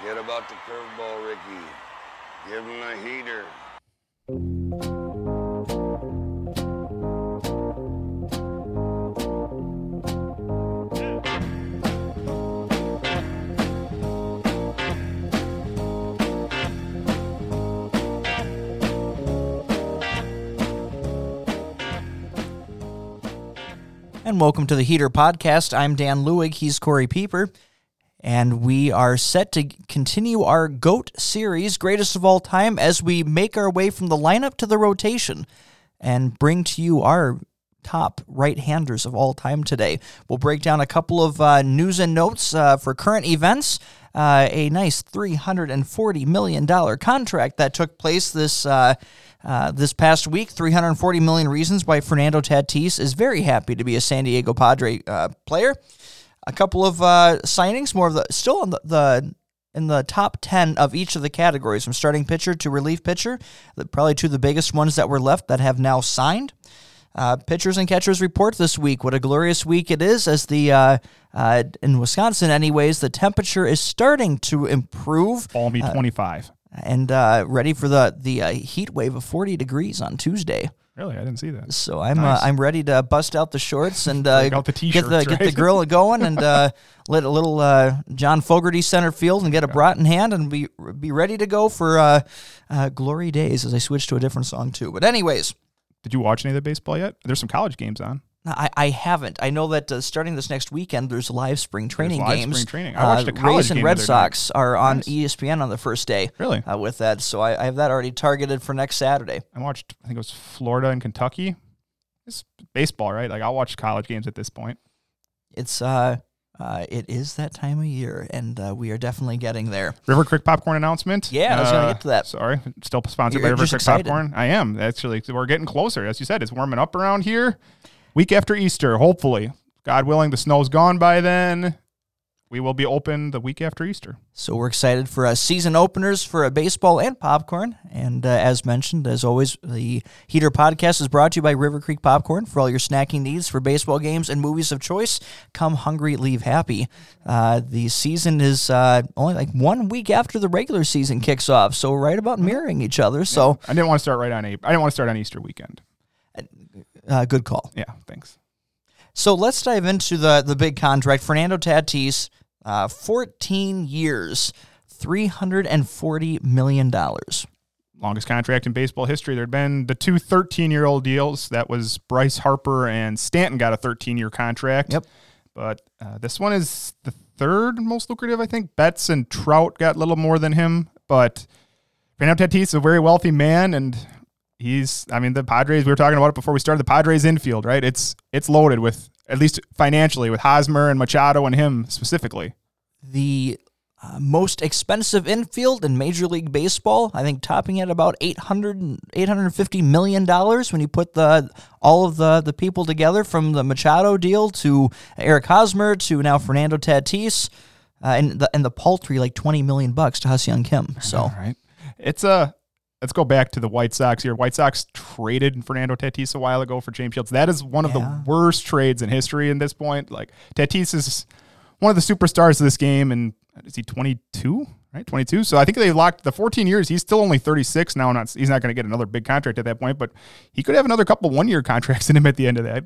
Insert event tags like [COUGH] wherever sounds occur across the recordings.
Forget about the curveball, Ricky. Give him a heater. And welcome to the Heater Podcast. I'm Dan Lewig. He's Corey Pieper. And we are set to continue our GOAT series, greatest of all time, as we make our way from the lineup to the rotation and bring to you our top right handers of all time today. We'll break down a couple of uh, news and notes uh, for current events. Uh, a nice $340 million contract that took place this. Uh, uh, this past week, 340 million reasons why Fernando Tatis is very happy to be a San Diego Padre uh, player. A couple of uh, signings, more of the still in the, the in the top 10 of each of the categories, from starting pitcher to relief pitcher. The, probably two of the biggest ones that were left that have now signed. Uh, pitchers and catchers report this week. What a glorious week it is, as the uh, uh, in Wisconsin, anyways, the temperature is starting to improve. Balmy 25. and uh, ready for the the uh, heat wave of 40 degrees on Tuesday. Really, I didn't see that. So I'm Nice. uh, I'm ready to bust out the shorts and uh, out the get the t-shirts, get the right? grill [LAUGHS] going and uh, let a little uh, John Fogerty center field and get a brat in hand and be be ready to go for uh, uh, glory days as I switch to a different song too. But anyways. Did you watch any of the baseball yet? There's some college games on. I, I haven't. I know that uh, starting this next weekend, there's live spring training games. live games. spring training. I watched uh, a college Rays and game Red the other night. Sox are on Nice. ESPN on the first day. Really? Uh, with that, so I, I have that already targeted for next Saturday. I watched, I think it was Florida and Kentucky. It's baseball, right? Like I'll watch college games at this point. It's uh, uh, it is that time of year, and uh, we are definitely getting there. River Creek Popcorn announcement. Yeah, I was gonna Uh, get to that. Sorry, still sponsored by You're River just Creek excited. Popcorn. I am actually. We're getting closer, as you said. It's warming up around here. Week after Easter, hopefully, God willing, the snow's gone by then. We will be open the week after Easter. So we're excited for uh, season openers for uh, baseball and popcorn. And uh, as mentioned, as always, the Heater Podcast is brought to you by River Creek Popcorn for all your snacking needs for baseball games and movies of choice. Come hungry, leave happy. Uh, the season is uh, only like one week after the regular season kicks off, so we're right about mirroring each other. So I didn't want to start right on April. I didn't want to start on Easter weekend. Uh, good call. Yeah, thanks. So let's dive into the the big contract. Fernando Tatis, uh, 14 years, 340 million dollars. longest contract in baseball history. There'd been the two 13 year old deals. That was Bryce Harper and Stanton got a 13 year contract. Yep. But uh, this one is the third most lucrative, I think. Betts and Trout got a little more than him. But Fernando Tatis is a very wealthy man, and he's, I mean, the Padres, we were talking about it before we started, the Padres infield, right? It's it's loaded with, at least financially, with Hosmer and Machado and him specifically. The uh, most expensive infield in Major League Baseball, I think topping at about 800 850 million dollars when you put the all of the the people together from the Machado deal to Eric Hosmer to now Fernando Tatis. Uh, and the and the paltry like twenty million bucks to Hyun Kim. So All right. It's a. Let's go back to the White Sox here. White Sox traded Fernando Tatis a while ago for James Shields. That is one of Yeah. the worst trades in history in this point. Like Tatis is one of the superstars of this game, and is he 22? Right, 22. So I think they locked the 14 years. He's still only 36 now. Not he's not going to get another big contract at that point, but he could have another couple one year contracts in him at the end of that.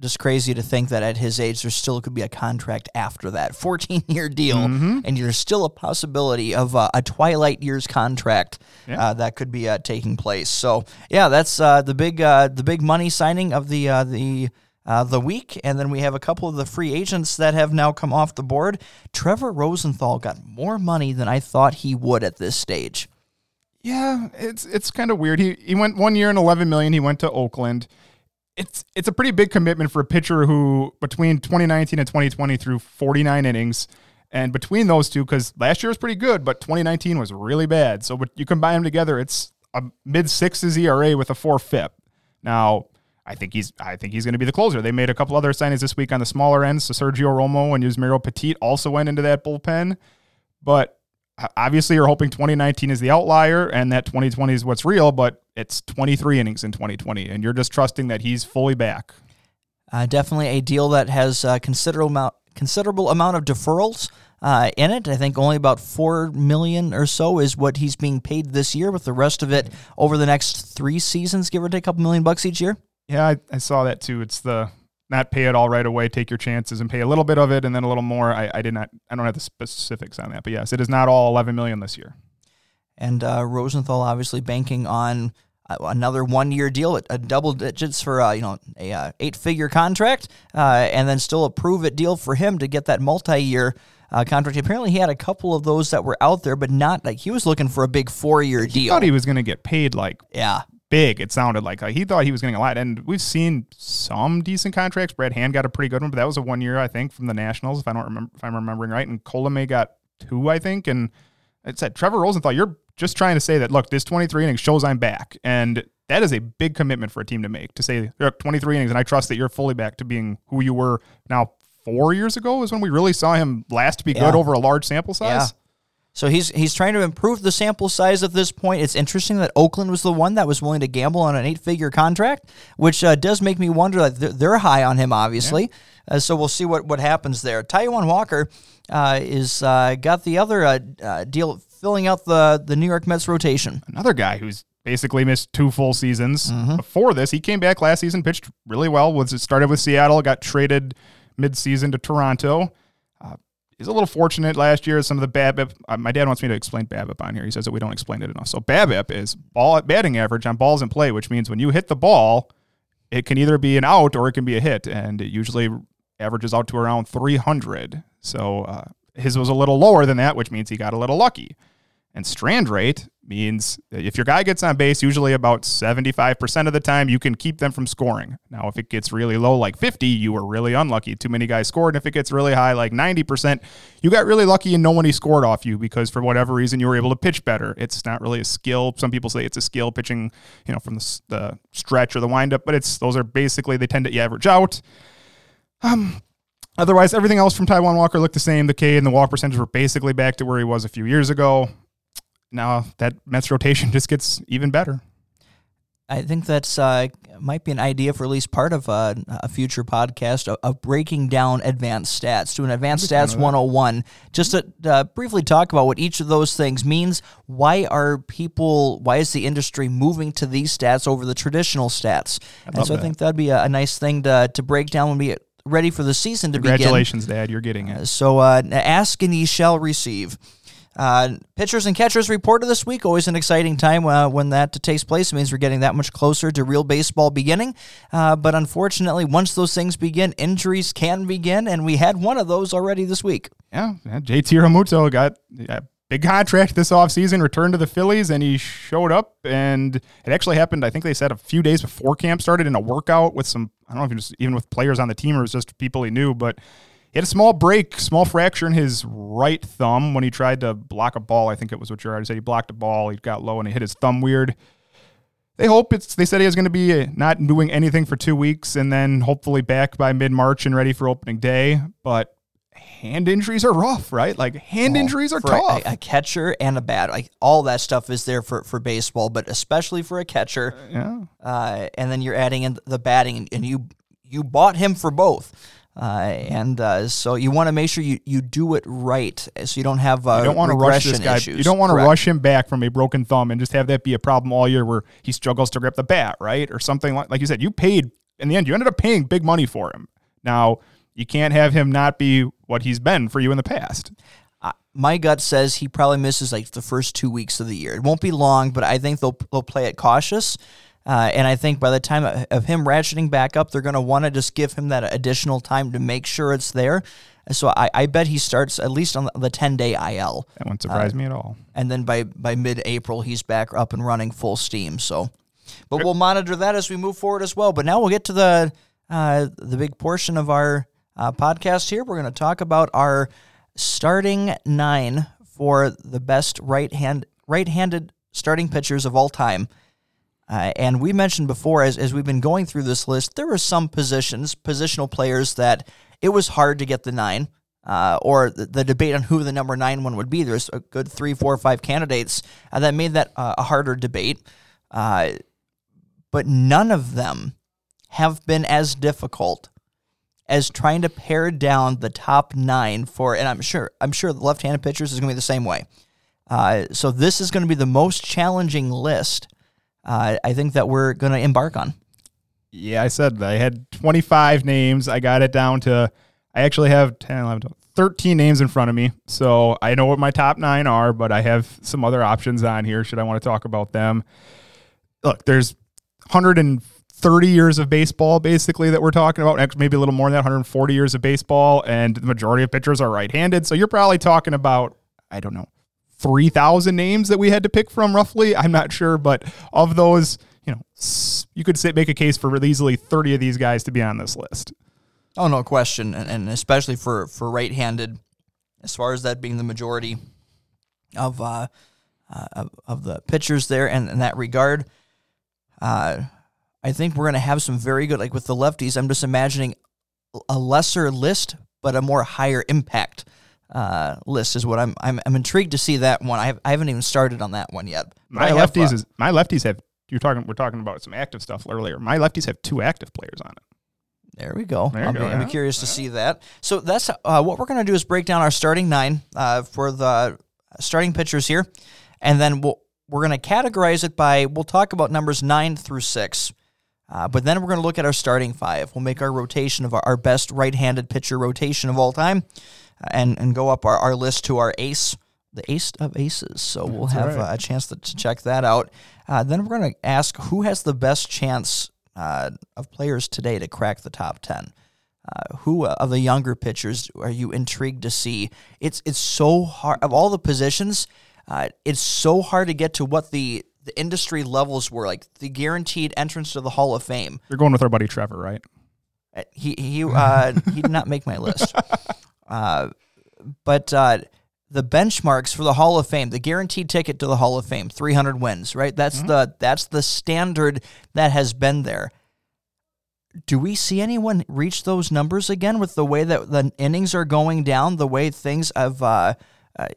Just crazy to think that at his age there still could be a contract after that 14 year deal Mm-hmm. and there's still a possibility of uh, a twilight years contract Yeah. uh, that could be uh, taking place so yeah that's uh, the big uh, the big money signing of the uh, the uh, the week, and then we have a couple of the free agents that have now come off the board. Trevor Rosenthal got more money than I thought he would at this stage. Yeah, it's it's kind of weird. He he went one year and eleven million. He went to Oakland. It's it's a pretty big commitment for a pitcher who between 2019 and 2020 threw 49 innings, and between those two, because last year was pretty good, but 2019 was really bad. So but you combine them together, it's a mid sixes ERA with a four FIP. Now I think he's I think he's going to be the closer. They made a couple other signings this week on the smaller ends. So Sergio Romo and Yusmeiro Petit also went into that bullpen, but obviously you're hoping 2019 is the outlier and that 2020 is what's real, but it's 23 innings in 2020, and you're just trusting that he's fully back. Uh, definitely a deal that has uh, considerable amount considerable amount of deferrals. uh, in it. I think only about four million or so is what he's being paid this year, with the rest of it over the next three seasons, give or take a couple million bucks each year. Yeah, I, I saw that too. It's the not pay it all right away, take your chances and pay a little bit of it and then a little more. I, I did not I don't have the specifics on that, but yes, it is not all 11 million this year. And uh, Rosenthal obviously banking on uh, another one-year deal at, at double digits for uh, you know a uh, eight-figure contract, uh, and then still a prove-it deal for him to get that multi-year. Uh, contract. Apparently, he had a couple of those that were out there, but not like he was looking for a big four-year deal. He thought he was going to get paid like yeah, big. It sounded like he thought he was getting a lot, and we've seen some decent contracts. Brad Hand got a pretty good one, but that was a one year, I think, from the Nationals, if I don't remember, if I'm remembering right. And Colomé got two, I think. And it said Trevor Rosenthal, you're just trying to say that look, this 23 innings shows I'm back, and that is a big commitment for a team to make. To say look, 23 innings, and I trust that you're fully back to being who you were now. Four years ago is when we really saw him last be Yeah. good over a large sample size. Yeah. So he's he's trying to improve the sample size at this point. It's interesting that Oakland was the one that was willing to gamble on an eight-figure contract, which uh, does make me wonder that they're, they're high on him, obviously. Uh, so we'll see what, what happens there. Taijuan Walker uh, is uh, got the other uh, uh, deal filling out the the New York Mets rotation. another guy who's basically missed two full seasons. Mm-hmm. Before this, he came back last season, pitched really well. Was it started with Seattle, got traded mid-season to Toronto. Uh, he's a little fortunate last year. Some of the BABIP. Uh, my dad wants me to explain BABIP on here. He says that we don't explain it enough. So BABIP is ball batting average on balls in play, which means when you hit the ball, it can either be an out or it can be a hit, and it usually averages out to around 300. So uh, his was a little lower than that, which means he got a little lucky. And strand rate means if your guy gets on base, usually about 75% of the time, you can keep them from scoring. Now, if it gets really low, like 50, you were really unlucky. Too many guys scored. And if it gets really high, like 90%, you got really lucky and nobody scored off you because for whatever reason, you were able to pitch better. It's not really a skill. Some people say it's a skill pitching, you know, from the, the stretch or the windup, but it's those are basically, they tend to average out. Um, Otherwise, everything else from Taijuan Walker looked the same. The K and the walk percentage were basically back to where he was a few years ago. Now that Mets rotation [LAUGHS] just gets even better. I think that's uh, might be an idea for at least part of uh, a future podcast of, of breaking down advanced stats to an advanced stats 101 just to uh, briefly talk about what each of those things means why are people why is the industry moving to these stats over the traditional stats and so i think that'd be a, a nice thing to, to break down when we get ready for the season to begin Congratulations, Dad. You're getting it. so uh, ask and ye shall receive. Uh, pitchers and catchers reported this week. Always an exciting time uh, when that takes place. It means we're getting that much closer to real baseball beginning. Uh, but unfortunately, once those things begin, injuries can begin, and we had one of those already this week. Yeah, yeah, JT Realmuto got a big contract this offseason, returned to the Phillies, and he showed up. And it actually happened, I think they said a few days before camp started in a workout with some, I don't know if it was even with players on the team or it was just people he knew, but he had a small break, small fracture in his right thumb when he tried to block a ball. I think it was what Girardi said. He blocked a ball, he got low, and he hit his thumb weird. They hope it's. They said he was going to be uh, not doing anything for two weeks, and then hopefully back by mid March and ready for opening day. But hand injuries are rough, right? Like hand injuries are Oh, tough. A, a catcher and a bat, like all that stuff is there for, for baseball, but especially for a catcher. yeah, uh, and then you're adding in the batting, and, and you you bought him for both, uh, and uh, so you want to make sure you, you do it right, so you don't have uh, you don't want to rush this guy. issues. You don't want to rush him back from a broken thumb and just have that be a problem all year where he struggles to grip the bat, right, or something like like you said. You paid in the end. You ended up paying big money for him. Now you can't have him not be what he's been for you in the past. Uh, my gut says he probably misses like the first two weeks of the year. It won't be long, but I think they'll they'll play it cautious. Uh, and I think by the time of- him ratcheting back up, they're going to want to just give him that additional time to make sure it's there. So I, I bet he starts at least on the 10 day IL. That wouldn't surprise me at all. and then by by mid-April he's back up and running full steam. So, but we'll monitor that as we move forward as well. But now we'll get to the uh, the big portion of our uh, podcast here. We're going to talk about our starting nine for the best right hand right-handed starting pitchers of all time. Uh, and we mentioned before, as, as we've been going through this list, there were some positions, positional players that it was hard to get the nine, uh, or the, the debate on who the number nine one would be. There's a good three, four, five candidates uh, that made that uh, a harder debate. Uh, but none of them have been as difficult as trying to pare down the top nine for, and I'm sure I'm sure the left-handed pitchers is going to be the same way. Uh, so this is going to be the most challenging list uh, I think that we're going to embark on. Yeah, I said I had 25 names. I got it down to, I actually have 10, 11, 12, 13 names in front of me. So I know what my top nine are, but I have some other options on here should I want to talk about them. Look, there's 130 years of baseball basically that we're talking about, maybe a little more than that, 140 years of baseball, and the majority of pitchers are right handed. So you're probably talking about, I don't know, 3,000 names that we had to pick from roughly. I'm not sure, but of those, you know, you could say, make a case for easily 30 of these guys to be on this list. Oh, no question. And, and especially for, for right handed, as far as that being the majority of, uh, uh, of, of the pitchers there and in that regard. Uh, I think we're going to have some very good, like with the lefties, I'm just imagining a lesser list, but a more higher impact uh, list is what I'm, I'm I'm intrigued to see that one. I, have, I haven't even started on that one yet. My lefties have, uh, is my lefties have you're talking we're talking about some active stuff earlier. My lefties have two active players on it. There we go. There I'll, go be, yeah. Be curious to see that. So that's uh, what we're going to do is break down our starting nine uh, for the starting pitchers here, and then we'll we're going to categorize it by we'll talk about numbers nine through six. Uh, but then we're going to look at our starting five. We'll make our rotation of our, our best right-handed pitcher rotation of all time and and go up our, our list to our ace, the ace of aces. So we'll have right. uh, a chance to, to, check that out. Uh, then we're going to ask who has the best chance uh, of players today to crack the top ten. Uh, who of the younger pitchers are you intrigued to see? It's it's so hard of all the positions. Uh, it's so hard to get to what the the industry levels were like the guaranteed entrance to the Hall of Fame. You're going with our buddy Trevor, right? Uh, he he uh, he did not make my list. [LAUGHS] Uh, but uh, the benchmarks for the Hall of Fame, the guaranteed ticket to the Hall of Fame, 300 wins, right? That's mm-hmm. the that's the standard that has been there. Do we see anyone reach those numbers again with the way that the innings are going down, the way things have uh, uh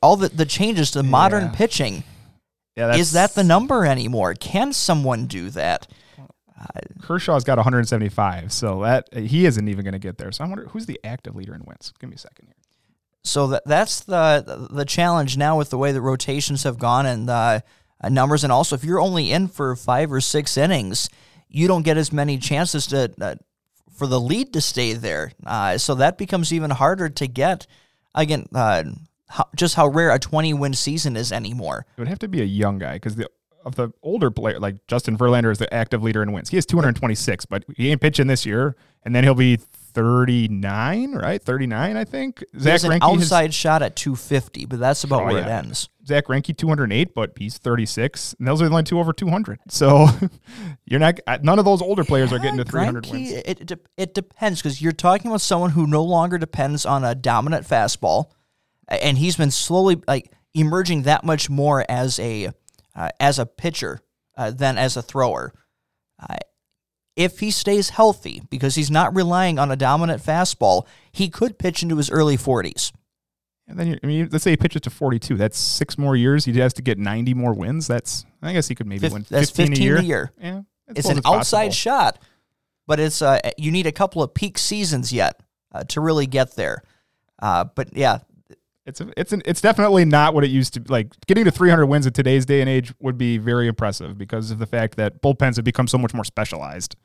all the the changes to modern yeah. pitching? Yeah, is that the number anymore? Can someone do that? Kershaw's got 175, so that he isn't even going to get there. So I wonder who's the active leader in wins. Give me a second here. So that that's the the challenge now with the way the rotations have gone and the uh, numbers, and also if you're only in for five or six innings, you don't get as many chances to uh, for the lead to stay there. Uh, so that becomes even harder to get. Again, uh, how, just how rare a 20 win season is anymore. It would have to be a young guy because the of the older player, like Justin Verlander is the active leader in wins. He has 226, but he ain't pitching this year, and then he'll be 39, right? 39, I think. There's Zack an Greinke outside has, shot at 250, but that's about oh, where yeah. it ends. Zack Greinke 208, but he's 36, and those are the only two over 200. [LAUGHS] So [LAUGHS] you're not uh, none of those older players yeah, are getting to 300 Greinke, wins. It, it, it depends because you're talking about someone who no longer depends on a dominant fastball, and he's been slowly like emerging that much more as a uh, as a pitcher uh, than as a thrower. Uh, if he stays healthy, because he's not relying on a dominant fastball, he could pitch into his early 40s. And then, I mean, let's say he pitches to 42. That's six more years. He has to get 90 more wins. That's, I guess he could maybe Fif- win 15, that's 15 a year. A year. Yeah. It's an outside possible. shot, but it's uh, you need a couple of peak seasons yet uh, to really get there. Uh, but yeah, it's a, it's an, it's definitely not what it used to be. Like getting to 300 wins in today's day and age would be very impressive because of the fact that bullpens have become so much more specialized.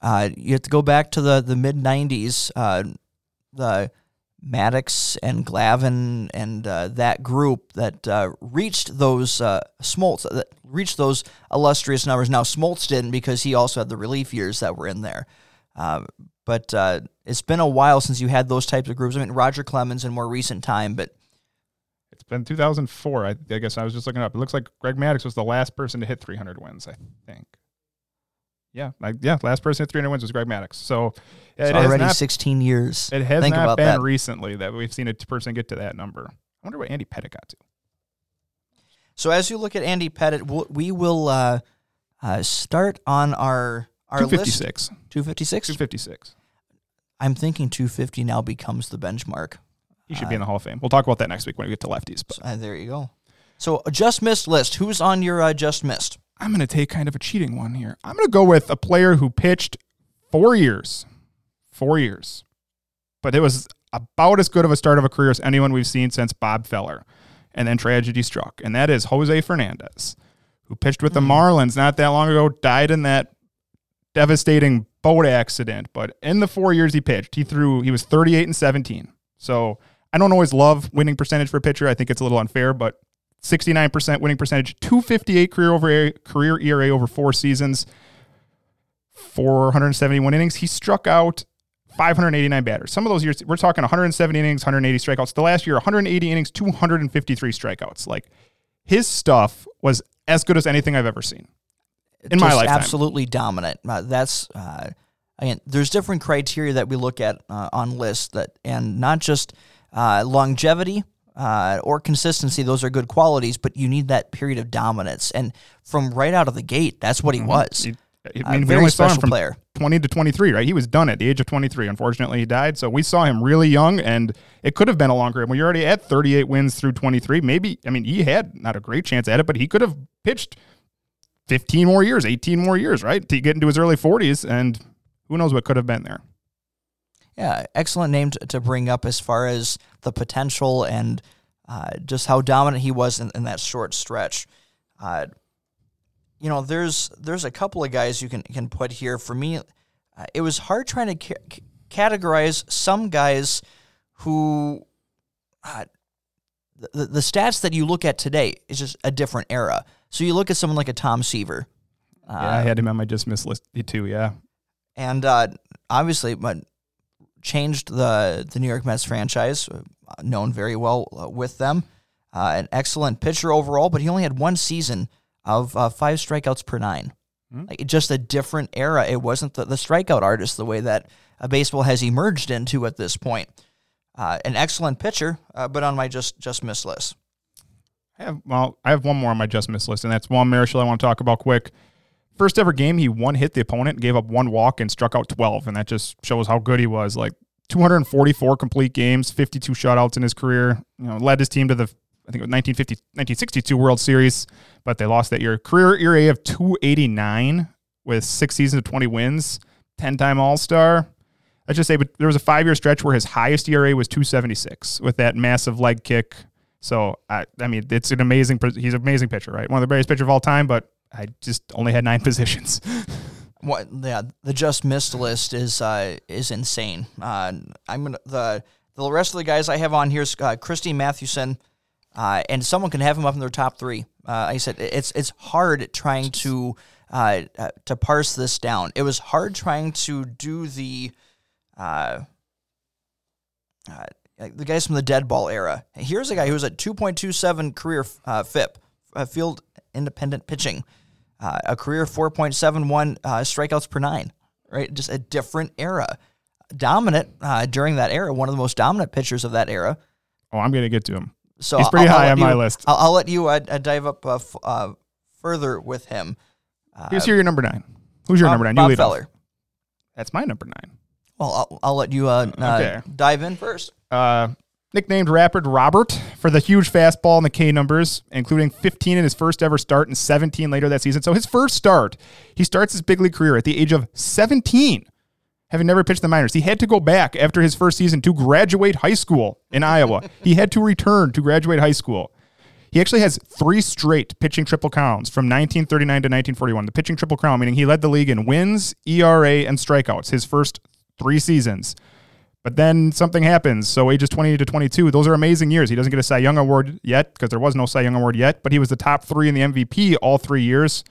Uh, you have to go back to the the mid 90s. Uh, the Maddux and Glavine and uh, that group that uh, reached those uh, Smoltz that reached those illustrious numbers. Now Smoltz didn't because he also had the relief years that were in there. But uh, it's been a while since you had those types of groups. I mean, Roger Clemens in more recent time, but it's been 2004. I, I guess I was just looking up. It looks like Greg Maddux was the last person to hit 300 wins. I think. Yeah, like yeah, last person at 300 wins was Greg Maddux. So it's it already not, 16 years. It has Think not been that. recently that we've seen a person get to that number. I wonder what Andy Pettitte got to. So as you look at Andy Pettitte, we will uh, uh, start on our our 256. 256? 256. I'm thinking 250 now becomes the benchmark. He should uh, be in the Hall of Fame. We'll talk about that next week when we get to lefties. But. Uh, there you go. So, just missed list. Who's on your uh, just missed? I'm going to take kind of a cheating one here. I'm going to go with a player who pitched four years, four years. But it was about as good of a start of a career as anyone we've seen since Bob Feller. And then tragedy struck, and that is Jose Fernandez, who pitched with the Marlins not that long ago, died in that devastating boat accident. But in the four years he pitched, he threw, he was 38 and 17. So I don't always love winning percentage for a pitcher. I think it's a little unfair, but 69% winning percentage, 258 career over career ERA over four seasons, 471 innings. He struck out 589 batters. Some of those years, we're talking 170 innings, 180 strikeouts. The last year, 180 innings, 253 strikeouts. Like his stuff was as good as anything I've ever seen in my lifetime. absolutely dominant. Uh, that's uh, again. There's different criteria that we look at uh, on lists that, and not just uh, longevity uh, or consistency. Those are good qualities, but you need that period of dominance. And from right out of the gate, that's what he was. Mm-hmm. He- I Uh, mean, we very only saw him special from player. 20 to 23, right? He was done at the age of 23. Unfortunately, he died. So we saw him really young, and it could have been a longer. When you're already at 38 wins through 23, maybe, I mean, he had not a great chance at it, but he could have pitched 15 more years, 18 more years, right? To get into his early 40s, and who knows what could have been there. Yeah, excellent name to, bring up as far as the potential and uh, just how dominant he was in, in that short stretch. Uh, you know, there's there's a couple of guys you can can put here. For me, uh, it was hard trying to ca- categorize some guys who uh, the, the stats that you look at today is just a different era. So you look at someone like a Tom Seaver. yeah, I had him on my just missed list too. Yeah. and uh, obviously, but changed the the New York Mets franchise, uh, known very well uh, with them. Uh, an excellent pitcher overall, but he only had one season of uh, five strikeouts per nine. Like, just a different era. It wasn't the, the strikeout artist the way that uh, baseball has emerged into at this point. Uh, an excellent pitcher, uh, but on my just just miss list. I have well, I have one more on my just miss list, and that's Juan Marichal. I want to talk about quick. First ever game, he one hit the opponent, gave up one walk, and struck out twelve, and that just shows how good he was. Like 244 complete games, 52 shutouts in his career. You know, led his team to the I think it was 1950 1962 World Series, but they lost that year. Career ERA of 289 with six seasons of 20 wins, 10 time All Star. Let's just say, but there was a five year stretch where his highest ERA was 276 with that massive leg kick. So I, I mean, it's an amazing. He's an amazing pitcher, right? One of the greatest pitchers of all time. But I just only had nine [LAUGHS] positions. [LAUGHS] What? Yeah, the just missed list is uh, is insane. Uh, I'm gonna the the rest of the guys I have on here is uh, Christy Mathewson, uh, and someone can have him up in their top three. Uh, like I said it's it's hard trying to uh, uh, to parse this down. It was hard trying to do the uh, the guys from the dead ball era. Here's a guy who was at 2.27 career uh, FIP, uh, field independent pitching, uh, a career 4.71 uh, strikeouts per nine. Right, just a different era. Dominant uh, during that era, one of the most dominant pitchers of that era. oh, I'm gonna get to him. So He's pretty I'll- I'll high let on my list. I'll, I'll let you uh, dive up uh, f- uh, further with him. Here's your number nine. Who's your Bob- number nine? Bob you off. Feller. That's my number nine. Well, I'll, I'll let you uh, uh, Okay. dive in first. uh, nicknamed Rapid Robert for the huge fastball and the K numbers, including 15 in his first ever start and 17 later that season. So his first start, he starts his big league career at the age of 17, having never pitched the minors. He had to go back after his first season to graduate high school in Iowa. He had to return to graduate high school. He actually has three straight pitching triple crowns from 1939 to 1941. The pitching triple crown, meaning he led the league in wins, ERA, and strikeouts his first three seasons. But then something happens. So ages 20 to 22, those are amazing years. He doesn't get a Cy Young award yet because there was no Cy Young award yet, but he was the top three in the MVP all three years.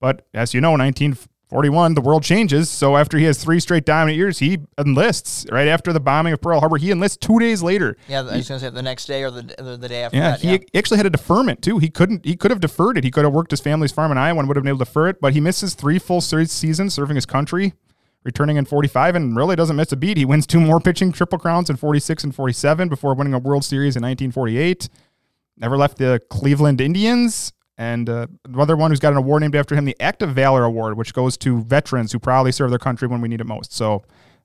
But as you know, 1941, the world changes. So after he has three straight dominant years, he enlists right after the bombing of Pearl Harbor. He enlists two days later. Yeah, I was going to say the next day or the, the, the day after Yeah, that. he actually had a deferment too. He couldn't. He could have deferred it. He could have worked his family's farm in Iowa and would have been able to defer it. But he misses three full series seasons serving his country, returning in 45, and really doesn't miss a beat. He wins two more pitching triple crowns in 46 and 47 before winning a World Series in 1948. Never left the Cleveland Indians. And uh, another one who's got an award named after him, the Act of Valor Award, which goes to veterans who proudly serve their country when we need it most. So,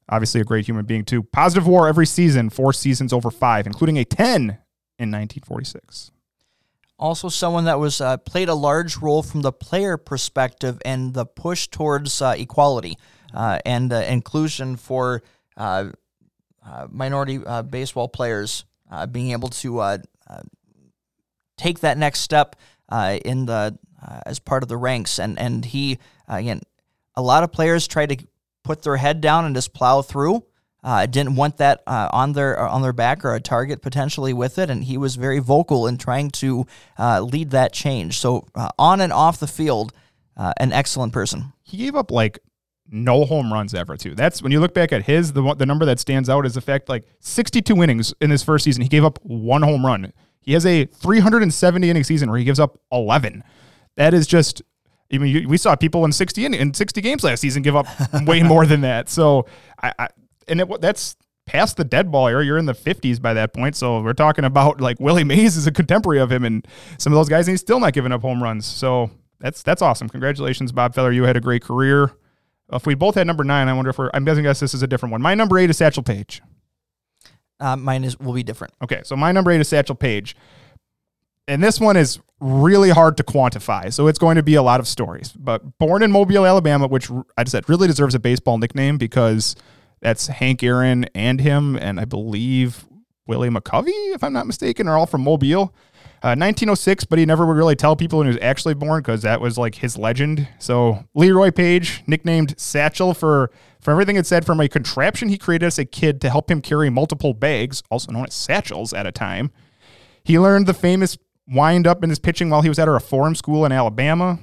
obviously, a great human being, too. Positive WAR every season, four seasons over five, including a 10 in 1946. also someone that was uh, played a large role from the player perspective and the push towards uh, equality and uh, inclusion for uh, uh, minority baseball players being able to take that next step in the as part of the ranks, and and he again, a lot of players try to put their head down and just plow through. Uh, didn't want that uh, on their on their back or a target potentially with it, and he was very vocal in trying to uh, lead that change. So on and off the field, an excellent person. He gave up like no home runs ever too. That's when you look back at his the the number that stands out is the fact like 62 innings in his first season. He gave up one home run. He has a 370 inning season where he gives up 11. That is just. I mean, you- we saw people in 60 in, in 60 games last season give up [LAUGHS] way more than that. So I, I and it, that's past the dead ball era. You're in the 50s by that point. So we're talking about like Willie Mays is a contemporary of him and some of those guys, and he's still not giving up home runs. So that's that's awesome. Congratulations, Bob Feller. You had a great career. If we both had number nine, I wonder if we're. I'm guessing guess this is a different one. My number eight is Satchel Paige. Uh, mine is will be different. Okay, so my number eight is Satchel Paige. And this one is really hard to quantify. So it's going to be a lot of stories. But born in Mobile, Alabama, which I just said really deserves a baseball nickname because that's Hank Aaron and him, and I believe Willie McCovey, if I'm not mistaken, are all from Mobile. Uh, 1906, but he never would really tell people when he was actually born because that was like his legend. So Leroy Paige, nicknamed Satchel for for everything it said from a contraption he created as a kid to help him carry multiple bags, also known as satchels at a time. He learned the famous wind up in his pitching while he was at a reform school in Alabama.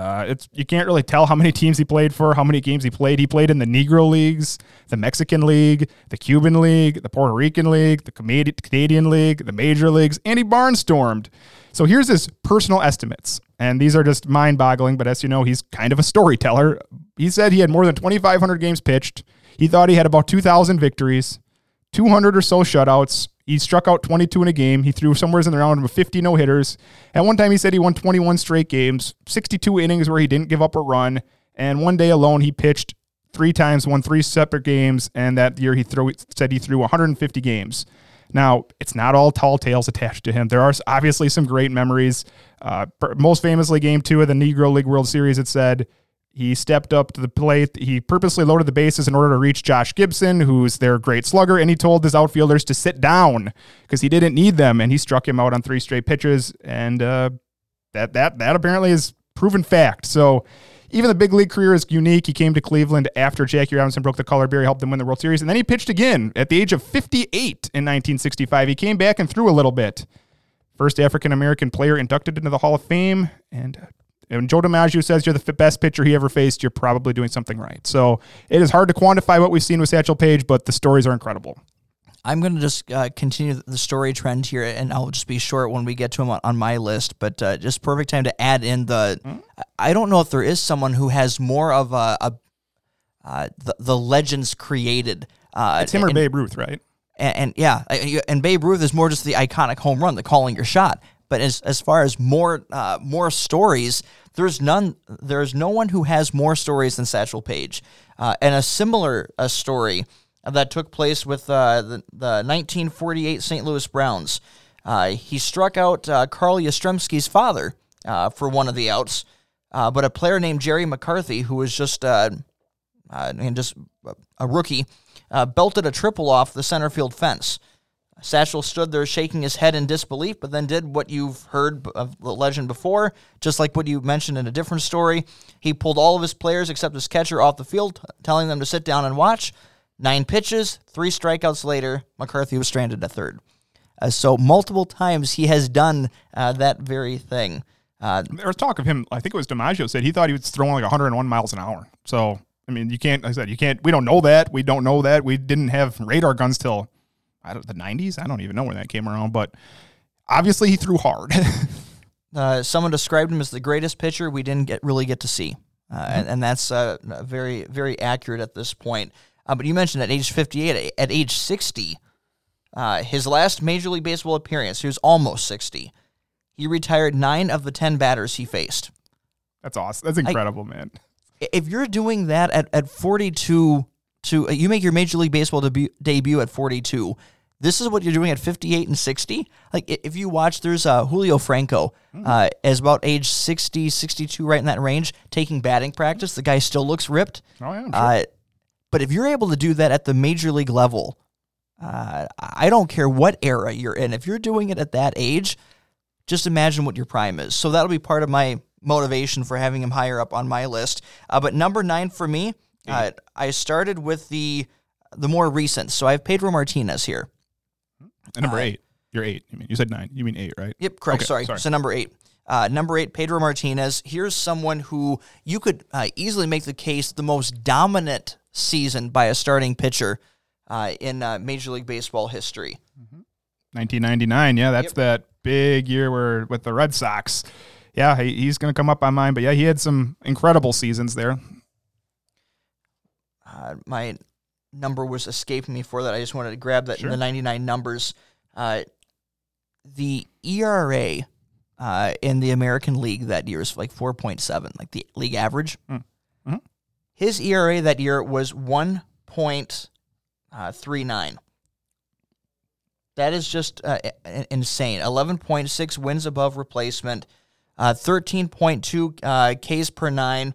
Uh, it's you can't really tell how many teams he played for, how many games he played. He played in the Negro leagues, the Mexican League, the Cuban League, the Puerto Rican League, the Canadian League, the major leagues, and he barnstormed. So here's his personal estimates, and these are just mind-boggling. But as you know, he's kind of a storyteller. He said he had more than 2,500 games pitched. He thought he had about 2,000 victories, 200 or so shutouts. He struck out 22 in a game. He threw somewhere in the round of 50 no hitters. At one time, he said he won 21 straight games, 62 innings where he didn't give up a run. And one day alone, he pitched three times, won three separate games. And that year, he threw, said he threw 150 games. Now, it's not all tall tales attached to him. There are obviously some great memories. Uh, most famously, game two of the Negro League World Series, it said he stepped up to the plate. He purposely loaded the bases in order to reach Josh Gibson, who's their great slugger, and he told his outfielders to sit down because he didn't need them, and he struck him out on three straight pitches, and uh, that that that apparently is proven fact. So. Even the big league career is unique. He came to Cleveland after Jackie Robinson broke the color barrier, helped them win the World Series, and then he pitched again at the age of 58 in 1965. He came back and threw a little bit. First African American player inducted into the Hall of Fame, and uh, and Joe DiMaggio says you're the f- best pitcher he ever faced, you're probably doing something right. So it is hard to quantify what we've seen with Satchel Paige, but the stories are incredible. I'm going to just uh, continue the story trend here, and I'll just be short when we get to him on, on my list. But uh, just perfect time to add in the. I don't know if there is someone who has more of a, a uh, the, the legends created. Uh, It's him or Babe Ruth, right? and, and yeah, and Babe Ruth is more just the iconic home run, the calling your shot. But as as far as more uh, more stories, there's none. There's no one who has more stories than Satchel Paige. Uh, and a similar a story that took place with uh, the the 1948 St. Louis Browns. Uh, he struck out uh, Carl Yastrzemski's father uh, for one of the outs, but a player named Jerry McCarthy, who was just and just a rookie, belted a triple off the center field fence. Satchel stood there shaking his head in disbelief, but then did what you've heard of the legend before, just like what you mentioned in a different story. He pulled all of his players except his catcher off the field, telling them to sit down and watch. Nine pitches, three strikeouts later, McCarthy was stranded at third. Uh, so multiple times he has done uh, that very thing. Uh, There was talk of him. I think it was DiMaggio said he thought he was throwing like 101 miles an hour. So I mean, you can't. Like I said you can't. We don't know that. We don't know that. We didn't have radar guns till I don't the 90s. I don't even know when that came around. But obviously he threw hard. [LAUGHS] Uh, someone described him as the greatest pitcher we didn't get really get to see, uh, and, and that's uh, very very accurate at this point. Uh, but you mentioned at age 58, at age 60, uh, his last Major League Baseball appearance, he was almost 60. He retired nine of the 10 batters he faced. That's awesome. That's incredible, man. If you're doing that at, at 42, to uh, you make your Major League Baseball debut, debut at 42. This is what you're doing at 58 and 60. Like if you watch, there's uh, Julio Franco, uh, is about age 60, 62, right in that range, taking batting practice. The guy still looks ripped. Oh yeah, sure. Uh, But if you're able to do that at the major league level, uh, I don't care what era you're in. If you're doing it at that age, just imagine what your prime is. So that'll be part of my motivation for having him higher up on my list. Uh, but number nine for me, uh, I started with the the more recent. So I have Pedro Martinez here. And number Uh, eight. You're eight. You mean you said nine. You mean eight, right? Yep, correct. Okay, sorry. sorry. So number eight. Uh, number eight, Pedro Martinez. Here's someone who you could uh, easily make the case the most dominant season by a starting pitcher uh, in uh, Major League Baseball history. 1999. Yeah, that's Yep. that big year where with the Red Sox. Yeah, he, he's going to come up on mine. But yeah, he had some incredible seasons there. Uh, my number was escaping me for that. I just wanted to grab that in Sure. the 99 numbers. Uh, the ERA uh, in the American League that year is like 4.7, like the league average. Mm. Mhm. His ERA that year was 1.39. That is just uh, insane. 11.6 wins above replacement, uh, 13.2 uh, Ks per nine.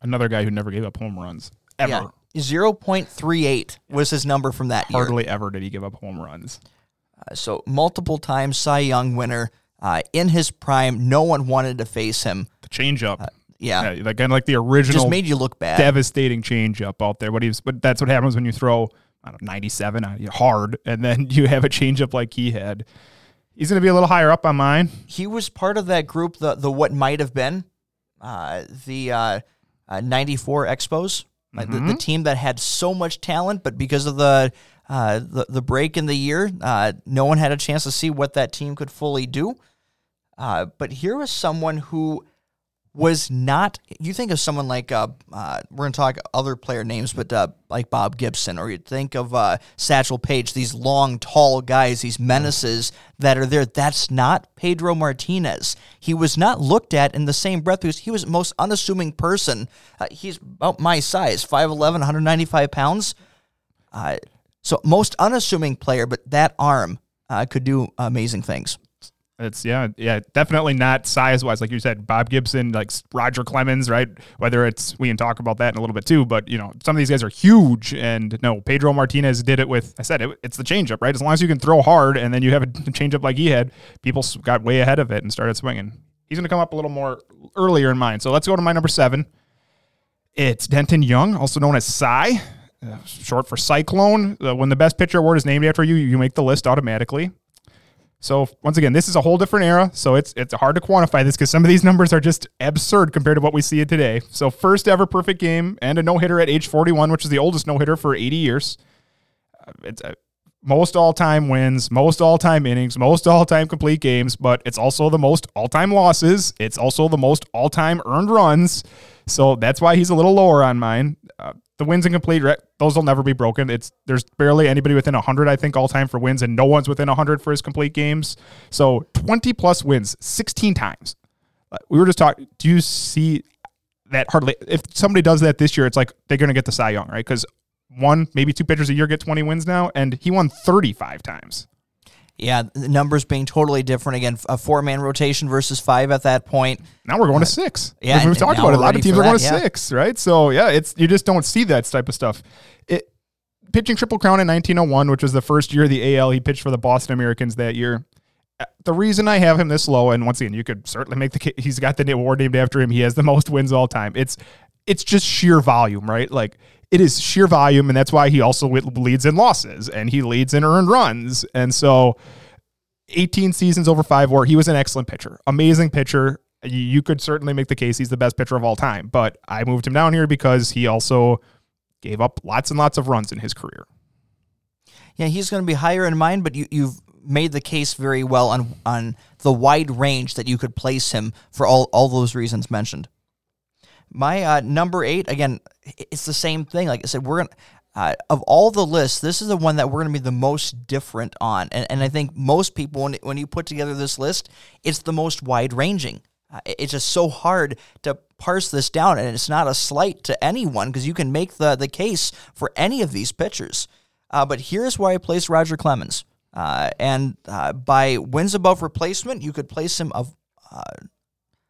Uh, Another guy who never gave up home runs ever. yeah, 0.38 was his number from that year. Hardly ever did he give up home runs. Uh, so multiple times Cy Young winner. Uh, in his prime, no one wanted to face him. The changeup. Yeah, yeah, like kind of like the original just made you look bad. devastating changeup out there. Was, but that's what happens when you throw I don't know, 97 on you hard, and then [LAUGHS] you have a changeup like he had. He's going to be a little higher up on mine. he was part of that group, the the what might have been, uh, the uh, uh, '94 Expos, like the, the team that had so much talent, but because of the uh, the the break in the year, uh, no one had a chance to see what that team could fully do. Uh, but here was someone who was not. You think of someone like uh, uh, we're gonna talk other player names, but uh, like Bob Gibson, or you think of uh, Satchel Paige, these long, tall guys, these menaces that are there. That's not Pedro Martinez. He was not looked at in the same breath because he was the most unassuming person. Uh, he's about my size, 5'11", 195 pounds. Uh, so most unassuming player, but that arm uh, could do amazing things. It's yeah, yeah, definitely not size wise, like you said. Bob Gibson, like Roger Clemens, right? Whether it's we can talk about that in a little bit too, but you know, some of these guys are huge, and no, Pedro Martinez did it with. I said it, it's the changeup, right? As long as you can throw hard, and then you have a [LAUGHS] changeup like he had, people got way ahead of it and started swinging. He's going to come up a little more earlier in mine. So let's go to my number seven. It's Denton Young, also known as Cy, uh, short for Cyclone. Uh, when the best pitcher award is named after you, you make the list automatically. So once again, this is a whole different era, so it's it's hard to quantify this because some of these numbers are just absurd compared to what we see today. So first ever perfect game and a no hitter at age 41, which is the oldest no hitter for 80 years. Uh, It's uh, most all time wins, most all time innings, most all time complete games, but it's also the most all time losses. It's also the most all time earned runs. So that's why he's a little lower on mine. Uh, the wins and complete rec- those will never be broken. It's there's barely anybody within 100 I think all time for wins and no one's within 100 for his complete games. So 20 plus wins 16 times. We were just talking do you see that hardly if somebody does that this year it's like they're going to get the Cy Young, right? Cuz one, maybe two pitchers a year get 20 wins now and he won 35 times. Yeah, the numbers being totally different again. A four man rotation versus five at that point. Now we're going to six. yeah, we've and talked about it. A lot of teams are going that, to yeah. six, right? So yeah, it's you just don't see that type of stuff. It pitching triple crown in 1901, which was the first year of the AL. He pitched for the Boston Americans that year. Uh, The reason I have him this low, and once again, you could certainly make the case he's got the award named after him. He has the most wins all time. It's it's just sheer volume, right? Like it is sheer volume, and that's why he also leads in losses and he leads in earned runs, and so. 18 seasons over five WAR. He was an excellent pitcher, amazing pitcher. You, could certainly make the case he's the best pitcher of all time, but I moved him down here because he also gave up lots and lots of runs in his career. Yeah, he's going to be higher in mine, but you, you've made the case very well on on the wide range that you could place him for all all those reasons mentioned. My uh, number eight, again, it's the same thing. Like I said, we're gonna uh, of all the lists, this is the one that we're gonna be the most different on, and and I think most people when when you put together this list, it's the most wide ranging. Uh, it's just so hard to parse this down, and it's not a slight to anyone because you can make the the case for any of these pitchers. Uh, but here's where I place Roger Clemens. Uh, and uh, by wins above replacement, you could place him of uh,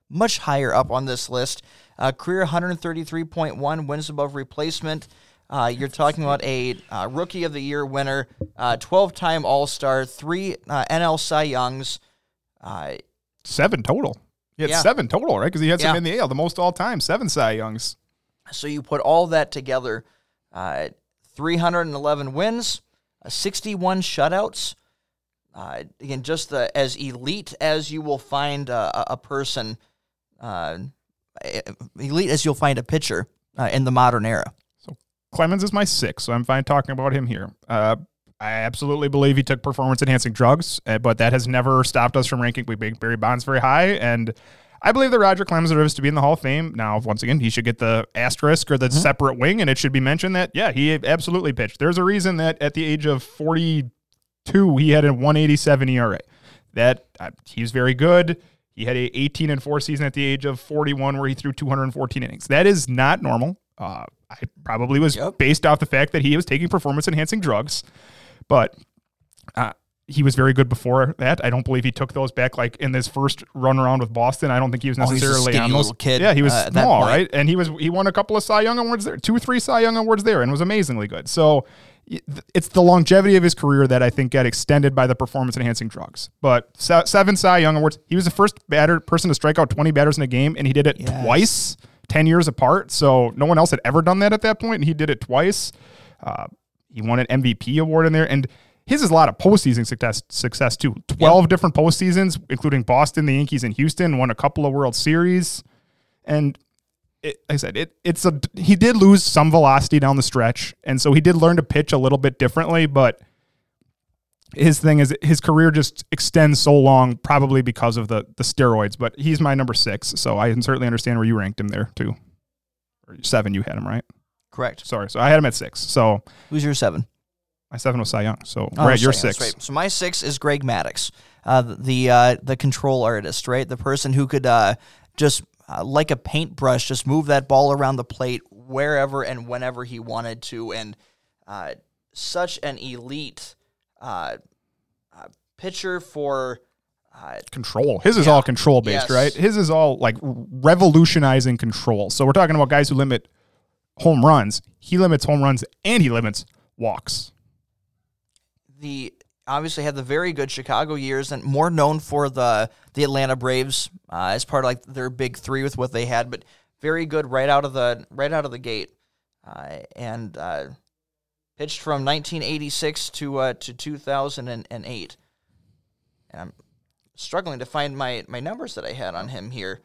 much higher up on this list. Uh, career 133.1 wins above replacement. Uh, you're talking about a uh, rookie of the year winner, 12 time All Star, three uh, NL Cy Youngs. Uh, seven total. He had Yeah. seven total, right? Because he had some Yeah. in the AL, the most all time, seven Cy Youngs. So you put all that together, uh, 311 wins, uh, 61 shutouts. Uh, again, just the, as elite as you will find a, a- a person, uh, elite as you'll find a pitcher uh, in the modern era. So Clemens is my six, so I'm fine talking about him here. Uh, I absolutely believe he took performance enhancing drugs, uh, but that has never stopped us from ranking we make Barry Bonds very high. And I believe that Roger Clemens deserves to be in the Hall of Fame. Now, once again, he should get the asterisk or the separate wing, and it should be mentioned that, yeah, he absolutely pitched. There's a reason that at the age of 42, he had a 187 ERA. That uh, he's very good. He had a 18 and 4 season at the age of 41 where he threw 214 innings. That is not normal. Uh, I probably was Yep. based off the fact that he was taking performance enhancing drugs, but uh, he was very good before that. I don't believe he took those back like in this first run around with Boston. I don't think he was Oh, necessarily skinny on those. kid, yeah, he was uh, small, right? And he was he won a couple of Cy Young awards there, two, three Cy Young awards there, and was amazingly good. So it's the longevity of his career that I think got extended by the performance enhancing drugs. But seven Cy Young awards. He was the first batter person to strike out 20 batters in a game, and he did it Yes. twice, 10 years apart. So no one else had ever done that at that point, and he did it twice. Uh, he won an MVP award in there, and his is a lot of postseason success. Success too. Twelve different postseasons, including Boston, the Yankees, and Houston. Won a couple of World Series, and it, like I said, it it's a he did lose some velocity down the stretch, and so he did learn to pitch a little bit differently. But his thing is his career just extends so long, probably because of the the steroids. But he's my number six, so I can certainly understand where you ranked him there too. Or seven, you had him right. Correct. Sorry, so I had him at six. So Who's your seven? my seven was Cy Young. So Oh, right, you're six. right. So my six is Greg Maddux, uh, the uh, the control artist, right? The person who could uh, just uh, like a paintbrush, just move that ball around the plate wherever and whenever he wanted to, and uh, such an elite uh, uh, pitcher for. Uh, control. His is Yeah. all control based, Yes. right? His is all like revolutionizing control. So we're talking about guys who limit home runs. He limits home runs and he limits walks. the obviously had the very good Chicago years and more known for the the Atlanta Braves uh, as part of like their big three with what they had, but very good right out of the right out of the gate, uh, and uh, pitched from 1986 to uh, to 2008. And I'm struggling to find my my numbers that I had on him here.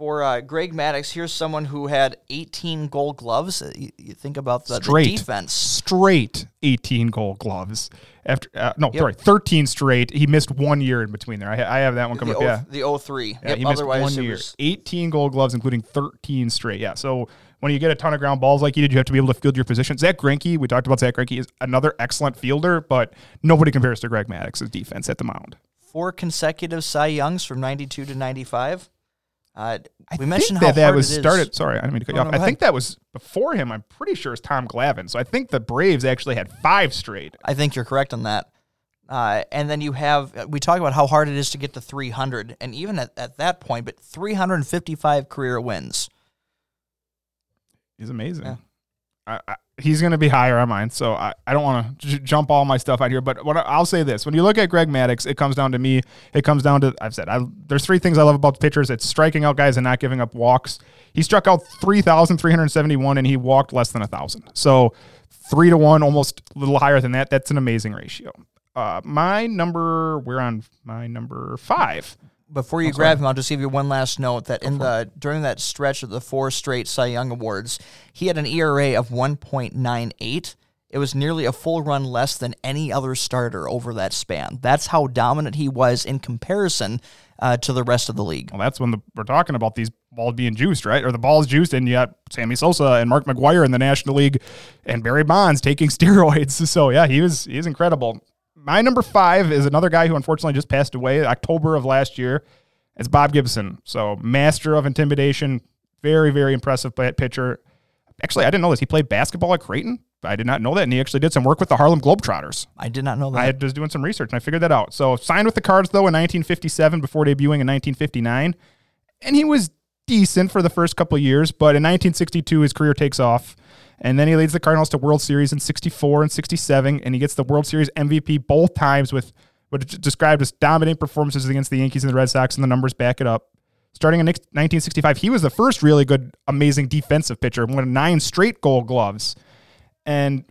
For uh, Greg Maddux, here's someone who had 18 Gold Gloves. Uh, You, you think about the, the Straight. defense. Straight 18 gold gloves. After uh, no, Yep. sorry, 13 straight. He missed one year in between there. I, I have that one coming the, up. o- Yeah. the 03. Yeah, yep, he missed otherwise one year. was 18 gold gloves, including 13 straight. Yeah. So when you get a ton of ground balls like he did, you have to be able to field your position. Zack Greinke, we talked about Zack Greinke, is another excellent fielder, but nobody compares to Greg Maddux's defense at the mound. four consecutive Cy Youngs from 92 to 95. Uh, we I mentioned think how that that was started. Sorry, I didn't mean to cut you Oh, off. no, I think that was before him. I'm pretty sure it's Tom Glavine. So I think the Braves actually had five straight. I think you're correct on that. Uh, and then you have, uh, we talk about how hard it is to get to 300. And even at, at that point, but 355 career wins. He's amazing. Yeah. I, I, he's going to be higher on mine, so I, I don't want to j- jump all my stuff out here. But what I, I'll say this: when you look at Greg Maddux, it comes down to me. It comes down to I've said I, there's three things I love about the pitchers. It's striking out guys and not giving up walks. He struck out three thousand three hundred seventy-one, and he walked less than a thousand. So three to one, almost a little higher than that. That's an amazing ratio. Uh, my number, we're on my number five. Before you grab him, I'll just give you one last note that in the during that stretch of the four straight Cy Young awards, he had an ERA of 1.98. It was nearly a full run less than any other starter over that span. That's how dominant he was in comparison uh, to the rest of the league. Well, that's when the, we're talking about these balls being juiced, right? Or the ball's juiced, and you got Sammy Sosa and Mark McGwire in the National League, and Barry Bonds taking [LAUGHS] steroids. So yeah, he was he's incredible. My number five is another guy who unfortunately just passed away October of last year. It's Bob Gibson. So master of intimidation, very very impressive pitcher. Actually, I didn't know this. He played basketball at Creighton. I did not know that, and he actually did some work with the Harlem Globetrotters. I did not know that. I was doing some research and I figured that out. So signed with the Cards though in 1957 before debuting in 1959, and he was decent for the first couple of years, but in 1962 his career takes off. And then he leads the Cardinals to World Series in 64 and 67, and he gets the World Series MVP both times with what is described as dominant performances against the Yankees and the Red Sox, and the numbers back it up. Starting in 1965, he was the first really good, amazing defensive pitcher, won nine straight gold gloves. And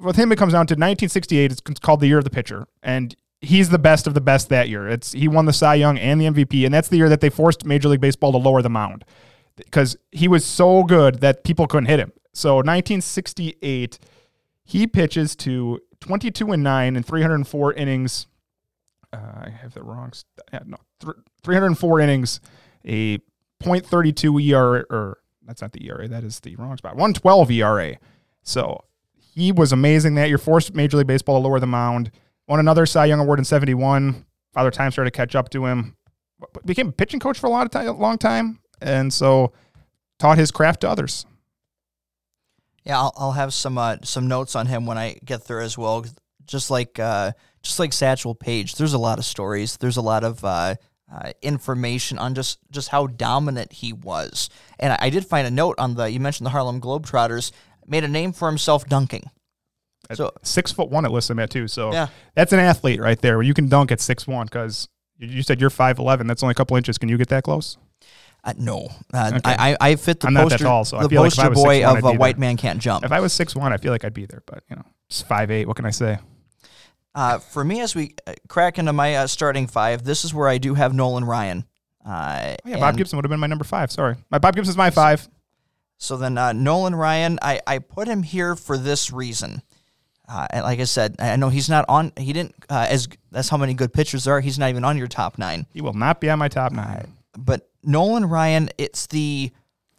with him, it comes down to 1968. It's called the year of the pitcher, and he's the best of the best that year. It's he won the Cy Young and the MVP, and that's the year that they forced Major League Baseball to lower the mound because he was so good that people couldn't hit him. So 1968, he pitches to 22 and nine in 304 innings. Uh, I have the wrong. St- no, th- 304 innings, a .32 ERA, or that's not the ERA. That is the wrong spot. 112 ERA. So he was amazing that year. Forced Major League Baseball to lower the mound. Won another Cy Young Award in '71. Father Time started to catch up to him. Became a pitching coach for a lot of time, a long time, and so taught his craft to others. Yeah, I'll, I'll have some uh, some notes on him when I get there as well. Just like uh, just like Satchel Paige, there's a lot of stories. There's a lot of uh, uh, information on just just how dominant he was. And I, I did find a note on the you mentioned the Harlem Globetrotters made a name for himself dunking. At So- six foot one, it lists him at too. So Yeah. that's an athlete right there. Where you can dunk at six one because you said you're five eleven. That's only a couple inches. Can you get that close? Uh, no, uh, Okay. I, I fit the I'm poster tall, so the feel like if I was boy 6'1", of a there. white man can't jump. If I was six one, I feel like I'd be there. But you know, it's five eight. What can I say? Uh, for me, as we uh, crack into my uh, starting five, this is where I do have Nolan Ryan. Uh, Oh, yeah, Bob Gibson would have been my number five. Sorry, my Bob Gibson's my five. So then uh, Nolan Ryan, I, I put him here for this reason. Uh, and like I said, I know he's not on. He didn't uh, as that's how many good pitchers there are. He's not even on your top nine. He will not be on my top nine. But Nolan Ryan, it's the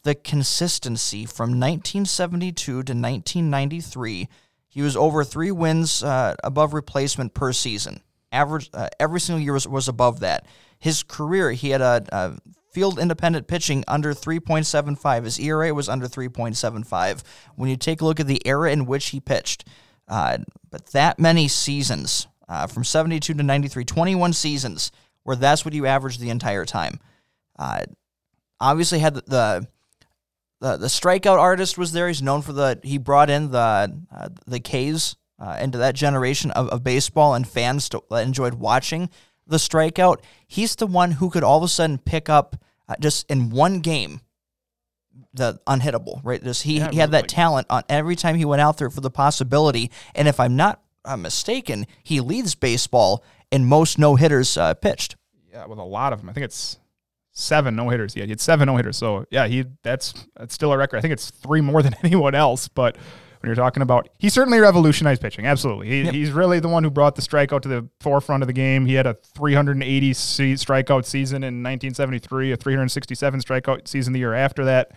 the consistency from 1972 to 1993. He was over three wins uh, above replacement per season. Average uh, every single year was, was above that. His career, he had a, a field independent pitching under 3.75. His ERA was under 3.75. When you take a look at the era in which he pitched, uh, but that many seasons uh, from 72 to 93, 21 seasons where that's what you averaged the entire time. Uh, obviously had the, the the the strikeout artist was there. He's known for the he brought in the uh, the K's uh, into that generation of, of baseball and fans to, that enjoyed watching the strikeout. He's the one who could all of a sudden pick up uh, just in one game the unhittable. Right, just he, Yeah, he had that like- talent on every time he went out there for the possibility. And if I'm not uh, mistaken, he leads baseball in most no hitters uh, pitched. Yeah, with a lot of them. I think it's seven no hitters. Yeah, he had seven no hitters. So yeah, he that's that's still a record. I think it's three more [LAUGHS] than anyone else. But when you're talking about, he certainly revolutionized pitching. Absolutely, he, Yep. he's really the one who brought the strikeout to the forefront of the game. He had a 380 se- strikeout season in 1973, a 367 strikeout season the year after that.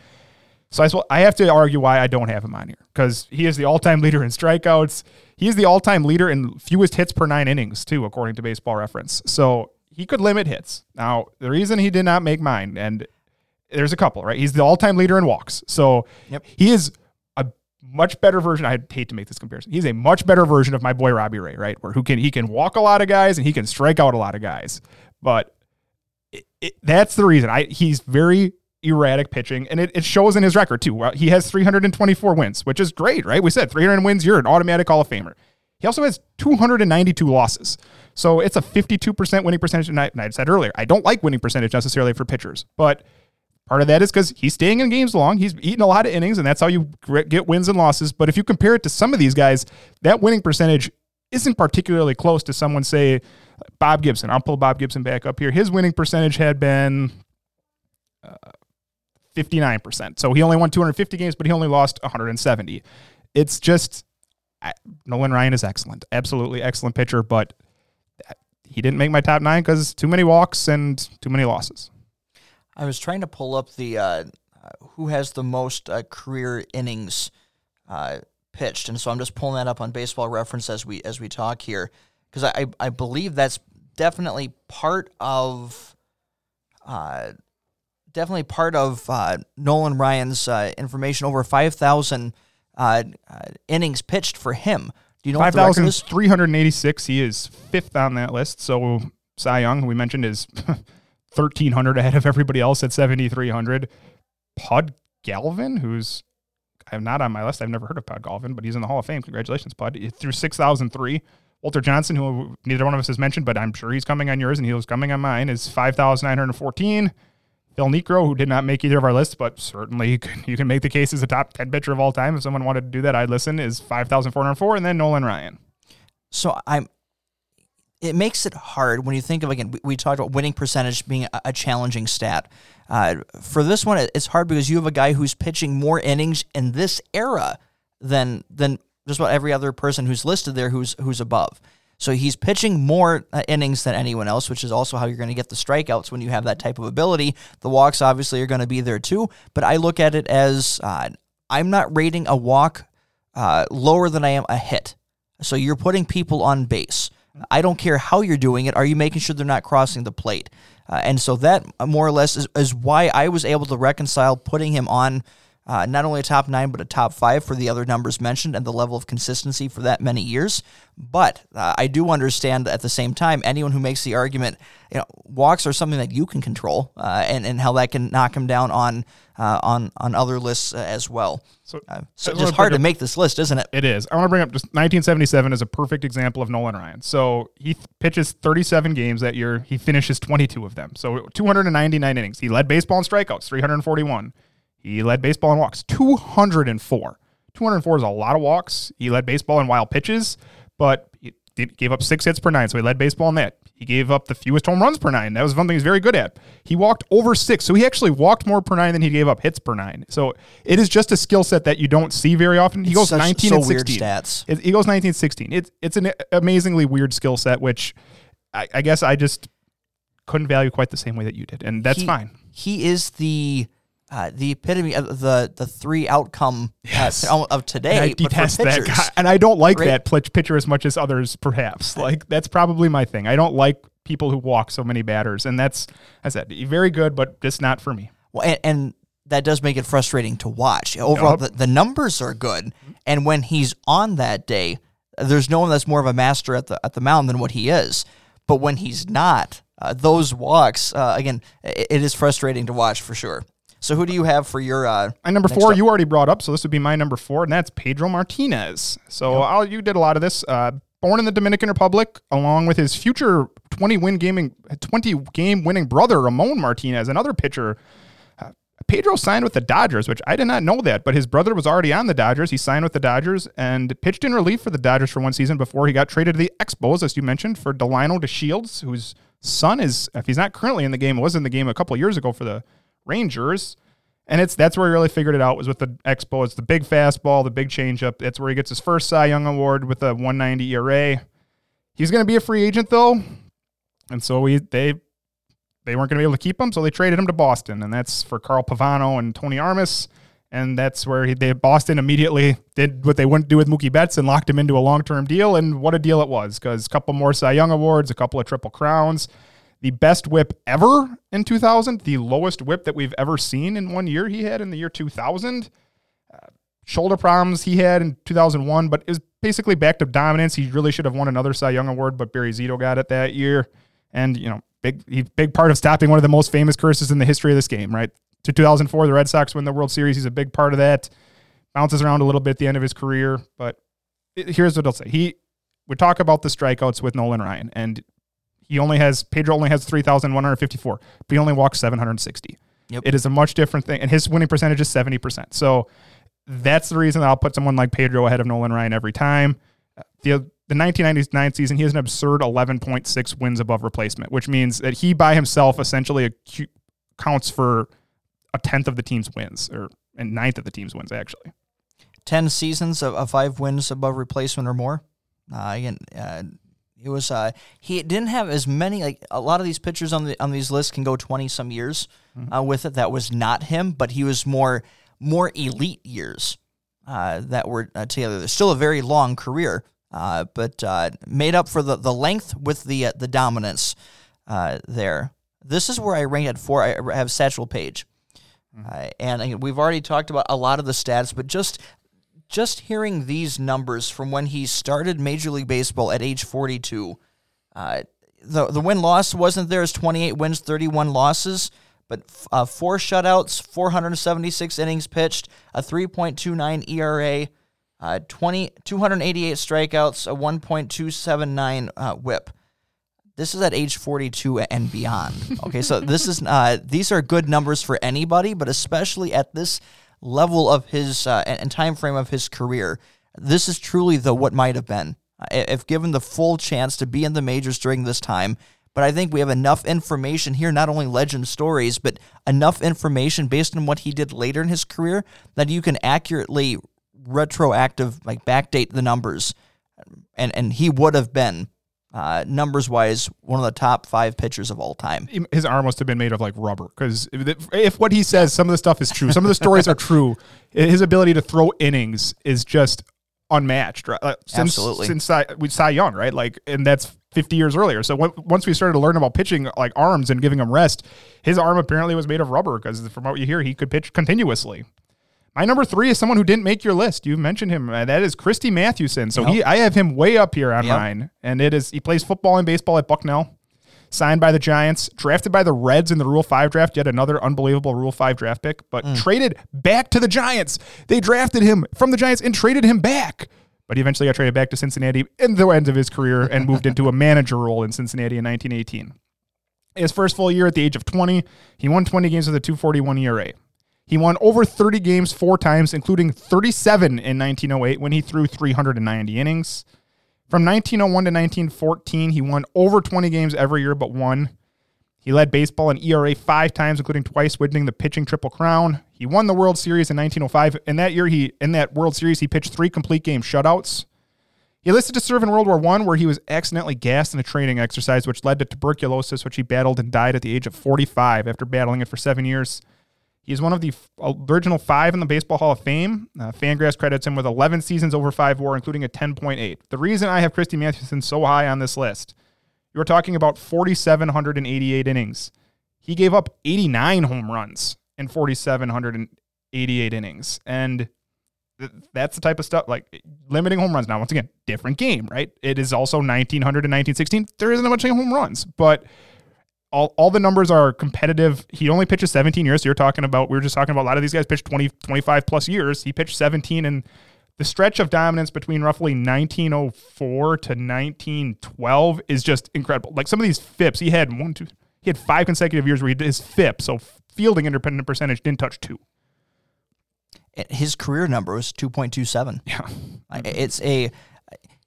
So I, sw- I have to argue why I don't have him on here because he is the all-time [LAUGHS] leader in strikeouts. He is the all-time leader in fewest hits per nine innings too, according to Baseball Reference. So he could limit hits. Now the reason he did not make mine, and there's a couple, right? He's the all-time leader in walks. So Yep. he is a much better version. I hate to make this comparison. He's a much better version of my boy Robbie Ray, right? Where who can he can walk a lot of guys and he can strike out a lot of guys, but it, it, that's the reason. I he's very erratic pitching, and it, it shows in his record too. Well, He has 324 wins, which is great, right? We said 300 wins, you're an automatic Hall of Famer. He also has 292 losses, so it's a 52% winning percentage. And I, and I said earlier, I don't like winning percentage necessarily for pitchers, but part of that is because he's staying in games long. He's eating a lot of innings, and that's how you get wins and losses. But if you compare it to some of these guys, that winning percentage isn't particularly close to someone, say, Bob Gibson. I'll pull Bob Gibson back up here. His winning percentage had been uh, 59%. So he only won 250 games, but he only lost 170. It's just I, Nolan Ryan is excellent. Absolutely excellent pitcher, but he didn't make my top nine because too many walks and too many losses. I was trying to pull up the uh, who has the most uh, career innings uh, pitched, and so I'm just pulling that up on Baseball Reference as we as we talk here because I, I believe that's definitely part of uh, definitely part of uh, Nolan Ryan's uh, information. Over five thousand uh, uh, innings pitched for him. Do you know what the 5,386. He is fifth on that list. So Cy Young, we mentioned, is [LAUGHS] 1300 ahead of everybody else at 7300. Pud Galvin, who's I'm not on my list. I've never heard of Pud Galvin, but he's in the Hall of Fame. Congratulations, Pud. Through 6003. Walter Johnson, who neither one of us has mentioned, but I'm sure he's coming on yours and he was coming on mine, is 5,914. Phil Niekro, who did not make either of our lists, but certainly you can, you can make the case as a top 10 pitcher of all time. If someone wanted to do that, I'd listen, is 5,404. And then Nolan Ryan. So I'm. It makes it hard when you think of again. We, we talked about winning percentage being a, a challenging stat. Uh, for this one, it's hard because you have a guy who's pitching more innings in this era than than just about every other person who's listed there who's who's above. So he's pitching more uh, innings than anyone else, which is also how you're going to get the strikeouts when you have that type of ability. The walks obviously are going to be there too, but I look at it as uh, I'm not rating a walk uh, lower than I am a hit. So you're putting people on base. I don't care how you're doing it. Are you making sure they're not crossing the plate? Uh, and so that uh, more or less is, is why I was able to reconcile putting him on uh, not only a top nine, but a top five for the other numbers mentioned and the level of consistency for that many years. But uh, I do understand at the same time, anyone who makes the argument, you know, walks are something that you can control, uh, and and how that can knock him down on uh, on on other lists uh, as well. So, uh, so just hard to make this list, isn't it? It is. I want to bring up just 1977 as a perfect example of Nolan Ryan. So he th- pitches 37 games that year. He finishes 22 of them. So 299 innings. He led baseball in strikeouts, 341. He led baseball in walks, 204. 204 is a lot of walks. He led baseball in wild pitches, but he gave up six hits per nine. So he led baseball in that. He gave up the fewest home runs per nine. That was one thing he's very good at. He walked over six. So he actually walked more per nine than he gave up hits per nine. So it is just a skill set that you don't see very often. He goes Such, 19 so and 16. stats. It, he goes 19 16. It's, it's an amazingly weird skill set, which I, I, guess I just couldn't value quite the same way that you did. And that's he, fine. He is the uh, the epitome of the the three outcome uh, yes. uh, of today. And I detest that guy, and I don't like right? that pitcher as much as others. Perhaps like that's probably my thing. I don't like people who walk so many batters, and that's I said very good, but just not for me. Well, and, and that does make it frustrating to watch. Overall, yep. the, the numbers are good, and when he's on that day, there's no one that's more of a master at the at the mound than what he is. But when he's not, uh, those walks uh, again, it, it is frustrating to watch for sure. So who do you have for your uh, my number four? Up? You already brought up, so this would be my number four, and that's Pedro Martinez. So yep. you did a lot of this. Uh, born in the Dominican Republic, along with his future 20 win gaming 20 game winning brother Ramon Martinez, another pitcher. Uh, Pedro signed with the Dodgers, which I did not know that, but his brother was already on the Dodgers. He signed with the Dodgers and pitched in relief for the Dodgers for one season before he got traded to the Expos, as you mentioned, for Delino DeShields, whose son is, if he's not currently in the game, was in the game a couple years ago for the Rangers. And it's that's where he really figured it out was with the Expo. It's the big fastball, the big changeup. That's where he gets his first Cy Young award with a 190 ERA. He's going to be a free agent though, and so we they they weren't going to be able to keep him, so they traded him to Boston, and that's for Carl Pavano and Tony Armas. And that's where he, they Boston immediately did what they wouldn't do with Mookie Betts and locked him into a long term deal. And what a deal it was! Because a couple more Cy Young awards, a couple of Triple Crowns the best whip ever in 2000, the lowest whip that we've ever seen in one year he had in the year 2000. Uh, shoulder problems he had in 2001, but it was basically back to dominance. He really should have won another Cy Young award, but Barry Zito got it that year. And, you know, big he, big part of stopping one of the most famous curses in the history of this game, right? To 2004, the Red Sox win the World Series. He's a big part of that. Bounces around a little bit at the end of his career, but here's what I'll say. He we talk about the strikeouts with Nolan Ryan, and he only has Pedro only has 3,154, but he only walks 760. Yep. It is a much different thing, and his winning percentage is 70%. So that's the reason that I'll put someone like Pedro ahead of Nolan Ryan every time. The the 1999 season, he has an absurd 11.6 wins above replacement, which means that he by himself essentially counts for a tenth of the team's wins, or a ninth of the team's wins actually. Ten seasons of, of five wins above replacement or more. Uh, again, uh, it was uh, he didn't have as many like a lot of these pitchers on the on these lists can go twenty some years mm-hmm. uh, with it. That was not him, but he was more more elite years uh, that were uh, together. There's still a very long career, uh, but uh, made up for the, the length with the the dominance there. This is where I rank at four. I have Satchel Paige. Mm-hmm. and we've already talked about a lot of the stats, but just just hearing these numbers from when he started Major League Baseball at age 42, uh, the the win loss wasn't there as 28 wins, 31 losses, but uh, four shutouts, 476 innings pitched, a 3.29 ERA, uh, 20 288 strikeouts, a 1.279 uh, WHIP. This is at age 42 and beyond. Okay, so this is uh, these are good numbers for anybody, but especially at this level of his uh, and time frame of his career, this is truly the what might have been if given the full chance to be in the majors during this time. But I think we have enough information here, not only legend stories, but enough information based on what he did later in his career that you can accurately retroactive, like backdate the numbers. And, and he would have been, uh, numbers wise, one of the top five pitchers of all time. His arm must have been made of like rubber because if, if what he says, some of the stuff is true, some of the stories are true, [LAUGHS] his ability to throw innings is just unmatched. Right? Since, Absolutely. Since Cy, we Cy Young, right? Like, and that's 50 years earlier. So when, once we started to learn about pitching like arms and giving him rest, his arm apparently was made of rubber because from what you hear, he could pitch continuously. My number three is someone who didn't make your list. You mentioned him. Uh, that is Christy Mathewson. So Yep. he, I have him way up here on Yep. mine, and it is he plays football and baseball at Bucknell. Signed by the Giants, drafted by the Reds in the Rule Five draft. Yet another unbelievable Rule Five draft pick, but traded back to the Giants. They drafted him from the Giants and traded him back. But he eventually got traded back to Cincinnati in the end of his career and moved into a manager role in Cincinnati in 1918. His first full year at the age of 20, he won 20 games with a 241 ERA. He won over 30 games four times, including 37 in 1908 when he threw 390 innings. From 1901 to 1914, he won over 20 games every year but one. He led baseball in ERA five times, including twice winning the pitching triple crown. He won the World Series in 1905. In that year, he in that World Series, he pitched three complete game shutouts. He enlisted to serve in World War I, where he was accidentally gassed in a training exercise, which led to tuberculosis, which he battled and died at the age of 45 after battling it for seven years. He's one of the f- original five in the Baseball Hall of Fame. Uh, Fangraphs credits him with 11 seasons over five WAR, including a 10.8. The reason I have Christy Mathewson so high on this list, you're talking about 4,788 innings. He gave up 89 home runs in 4,788 innings. And th- that's the type of stuff like limiting home runs. Now, once again, different game, right? It is also 1900 and 1916. There isn't a bunch of home runs, but all, all the numbers are competitive. He only pitches 17 years. So you're talking about, we were just talking about a lot of these guys pitched 20, 25 plus years. He pitched 17 and the stretch of dominance between roughly 1904 to 1912 is just incredible. Like some of these FIPS, he had one, two, he had five consecutive years where he did his FIP. So fielding independent percentage didn't touch two. His career number was 2.27. Yeah. It's a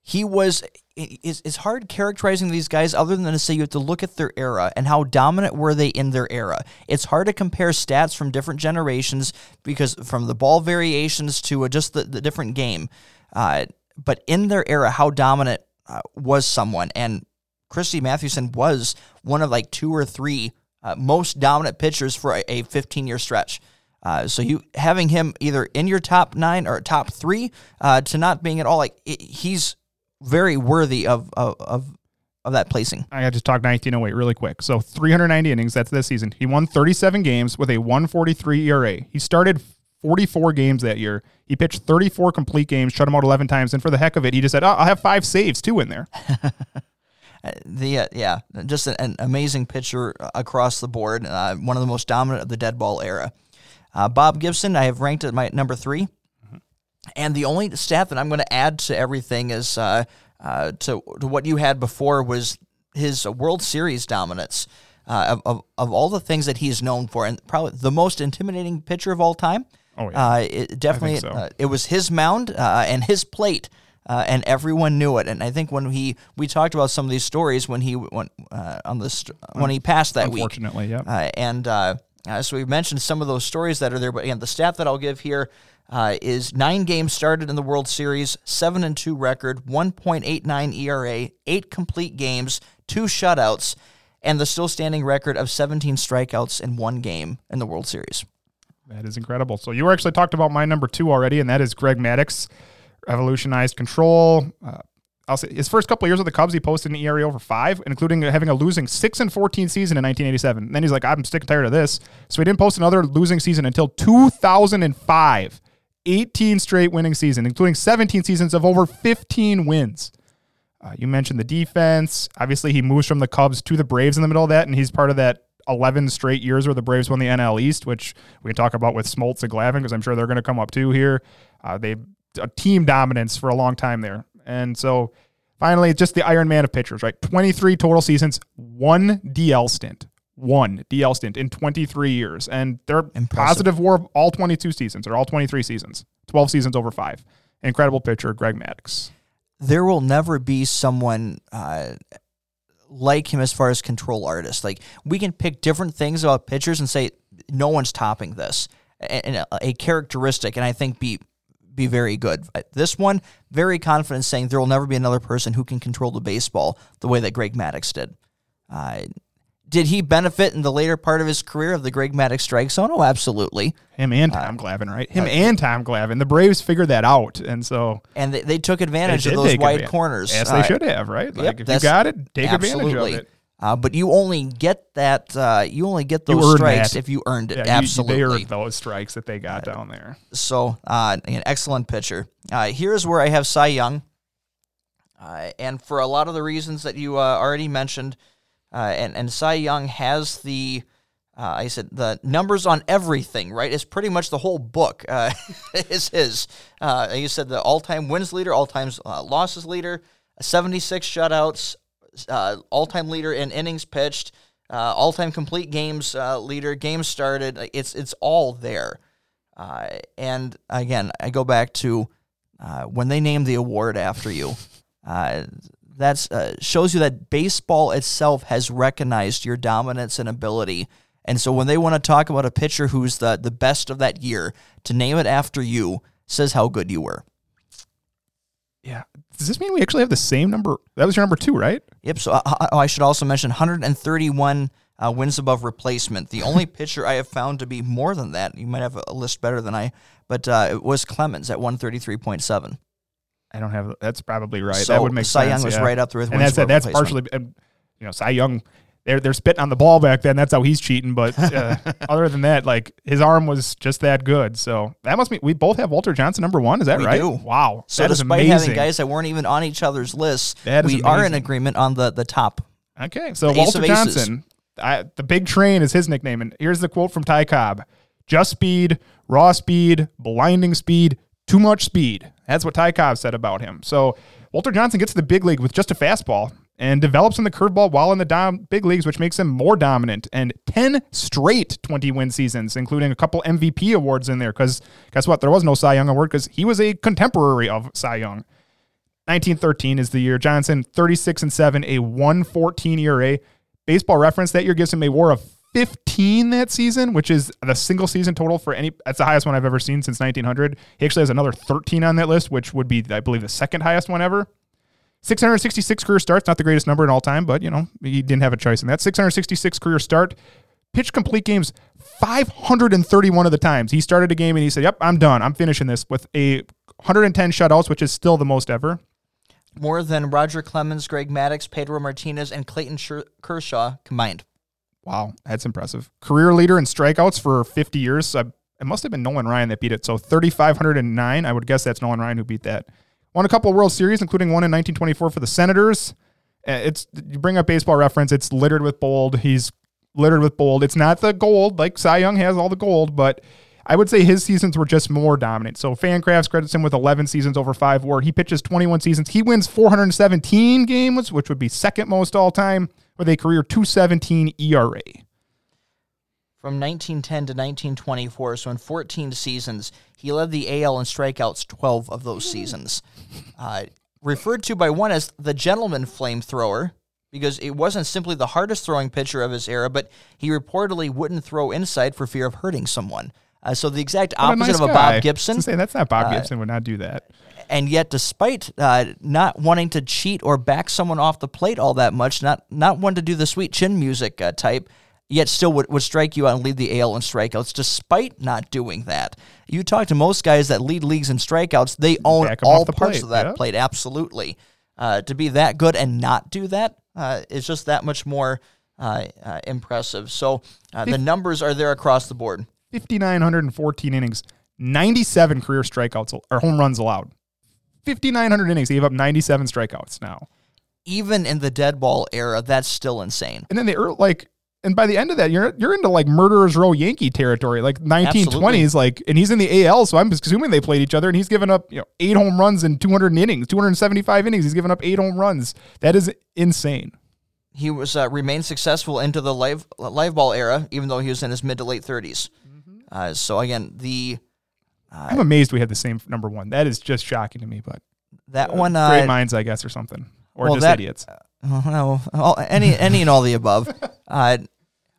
he was it's, it's hard characterizing these guys other than to say you have to look at their era and how dominant were they in their era. It's hard to compare stats from different generations because from the ball variations to just the, the different game. Uh, but in their era, how dominant uh, was someone? And Christy Mathewson was one of like two or three uh, most dominant pitchers for a, a 15 year stretch. Uh, so you having him either in your top nine or top three uh, to not being at all like it, he's very worthy of of of, of that placing. I just talked 1908 really quick. So 390 innings. That's this season. He won 37 games with a 143 ERA. He started 44 games that year. He pitched 34 complete games, shut him out 11 times, and for the heck of it, he just said, oh, "I'll have five saves too in there." [LAUGHS] Uh, The uh, yeah, just an, an amazing pitcher across the board. Uh, one of the most dominant of the dead ball era. Uh, Bob Gibson, I have ranked at my number 3 and the only stat that I'm going to add to everything is uh, uh, to to what you had before was his World Series dominance. Uh, of, of, of all the things that he's known for, and probably the most intimidating pitcher of all time. Oh, yeah. Uh, it definitely, so. uh, it was his mound uh, and his plate, uh, and everyone knew it. And I think when he, we talked about some of these stories when he went uh, on this, when he passed that week. Unfortunately, yeah. Uh, and uh, so we've mentioned some of those stories that are there. But again, the stat that I'll give here uh, is nine games started in the World Series, seven and two record, 1.89 ERA, eight complete games, two shutouts, and the still standing record of 17 strikeouts in one game in the World Series. That is incredible. So you actually talked about my number two already, and that is Greg Maddux, revolutionized control. Uh, I'll say his first couple of years with the Cubs, he posted an ERA over five, including having a losing six and fourteen season in 1987. And then he's like, I'm sick and tired of this, so he didn't post another losing season until 2005. 18 straight winning season, including 17 seasons of over 15 wins. Uh, you mentioned the defense. Obviously, he moves from the Cubs to the Braves in the middle of that, and he's part of that 11 straight years where the Braves won the NL East, which we can talk about with Smoltz and Glavine because I'm sure they're going to come up too here. Uh, they a team dominance for a long time there, and so finally, just the Iron Man of pitchers, right? 23 total seasons, one DL stint, one DL stint in 23 years, and they're Impressive. positive WAR of all 22 seasons or all 23 seasons, 12 seasons over five. Incredible pitcher, Greg Maddux. there will never be someone uh, like him as far as control artist. Like we can pick different things about pitchers and say no one's topping this, and a, a characteristic, and I think be be very good. This one, very confident saying there will never be another person who can control the baseball the way that Greg Maddux did. Uh, did he benefit in the later part of his career of the Greg Maddux strike zone? Oh, absolutely. Him and Tom Glavine, right? Him and Tom Glavine. The Braves figured that out, and so And they, they took they advantage of those wide advantage. corners. Yes, Uh, they should have, right? Like if you got it, take advantage of it. Uh, but you only get that. Uh, you only get You those strikes that. if you earned it. Yeah, you- absolutely. they earned those strikes that they got down there. so, uh, an excellent pitcher. Uh, here's where I have Cy Young, uh, and for a lot of the reasons that you uh, already mentioned, uh, and and Cy Young has the. Uh, I said the numbers on everything, right? It's pretty much the whole book uh, [LAUGHS] is his. Uh, you said the all-time wins leader, all-time uh, losses leader, 76 shutouts, uh, all-time leader in innings pitched, uh, all-time complete games uh, leader, games started. It's it's all there. And again, I go back to when they named the award after you. Uh, that's uh, shows you that baseball itself has recognized your dominance and ability. And so when they want to talk about a pitcher who's the the best of that year, to name it after you says how good you were. Yeah. Does this mean we actually have the same number? That was your number two, right? Yep. So uh, oh, I should also mention 131 uh, wins above replacement. The only pitcher I have found to be more than that, you might have a list better than I, but uh, it was Clemens at 133.7. I don't have. That's probably right. So that would make Cy sense. Young was yeah. right up there with and that's that's partially. and, You know, Cy Young. They're they're spitting on the ball back then. That's how he's cheating. But uh, [LAUGHS] other than that, like his arm was just that good. So that must mean we both have Walter Johnson number one. Is that We right? do. Wow. So that despite amazing. having guys that weren't even on each other's lists, we are in agreement on the the top. Okay, so Walter. Johnson, I, the big train is his nickname. And here's the quote from Ty Cobb: "Just speed, raw speed, blinding speed, too much speed." That's what Ty Cobb said about him. So Walter Johnson gets to the big league with just a fastball and develops in the curveball while in the dom- big leagues, which makes him more dominant. And ten straight 20 win seasons, including a couple MVP awards in there. Because guess what? There was no Cy Young award because he was a contemporary of Cy Young. 1913 is the year. Johnson, 36 and 7, a 114 ERA. Baseball reference that year gives him a war of 15 that season, which is the single season total for any. That's the highest one I've ever seen since 1900. He actually has another 13 on that list, which would be, I believe, the second highest one ever. 666 career starts, not the greatest number in all time, but you know he didn't have a choice in that. 666 career start, pitch complete games 531 of the times. He started a game and he said, "Yep, I'm done. I'm finishing this with a 110 shutouts, which is still the most ever." More than Roger Clemens, Greg Maddux, Pedro Martinez, and Clayton Kershaw combined. Wow, that's impressive. Career leader in strikeouts for 50 years. So it must have been Nolan Ryan that beat it. So 3,509. I would guess that's Nolan Ryan who beat that. Won a couple World Series, including one in 1924 for the Senators. Uh, It's you bring up baseball reference. It's littered with bold. He's littered with bold. It's not the gold like Cy Young has all the gold, but I would say his seasons were just more dominant. So Fangraphs credits him with 11 seasons over five WAR. He pitches 21 seasons. He wins 417 games, which would be second most all time, with a career 217 ERA. From 1910 to 1924, so in 14 seasons, he led the AL in strikeouts 12 of those seasons. [LAUGHS] Uh, referred to by one as the gentleman flamethrower, because it wasn't simply the hardest throwing pitcher of his era, but he reportedly wouldn't throw inside for fear of hurting someone. Uh, so the exact What a opposite nice of a guy. Bob Gibson. Say that's not Bob Gibson would not do that. And yet despite uh, not wanting to cheat or back someone off the plate all that much not not one to do the sweet chin music uh, type yet still would, would strike you out and lead the AL in strikeouts despite not doing that you talk to most guys that lead leagues in strikeouts they own all the parts plate, of that yeah. plate absolutely uh, to be that good and not do that uh, is just that much more uh, uh, impressive so uh, the numbers are there across the board 5,914 innings, 97 career strikeouts or home runs allowed. 5,900 innings. He gave up 97 strikeouts now. even in the dead ball era, that's still insane. And then the early, like, and by the end of that, you're you're into like murderers row Yankee territory, like 1920s, Absolutely. like, and he's in the AL, so I'm assuming they played each other, and he's given up you know eight home runs in 200 innings, 275 innings. He's given up eight home runs. That is insane. He was uh, remained successful into the live live ball era, even though he was in his mid to late 30s. Mm-hmm. Uh, so again, the I'm amazed we had the same number one. That is just shocking to me, but that one uh, great minds, I guess, or something, or well, just that- idiots. Oh, no, all, any any and all the above. [LAUGHS] Uh,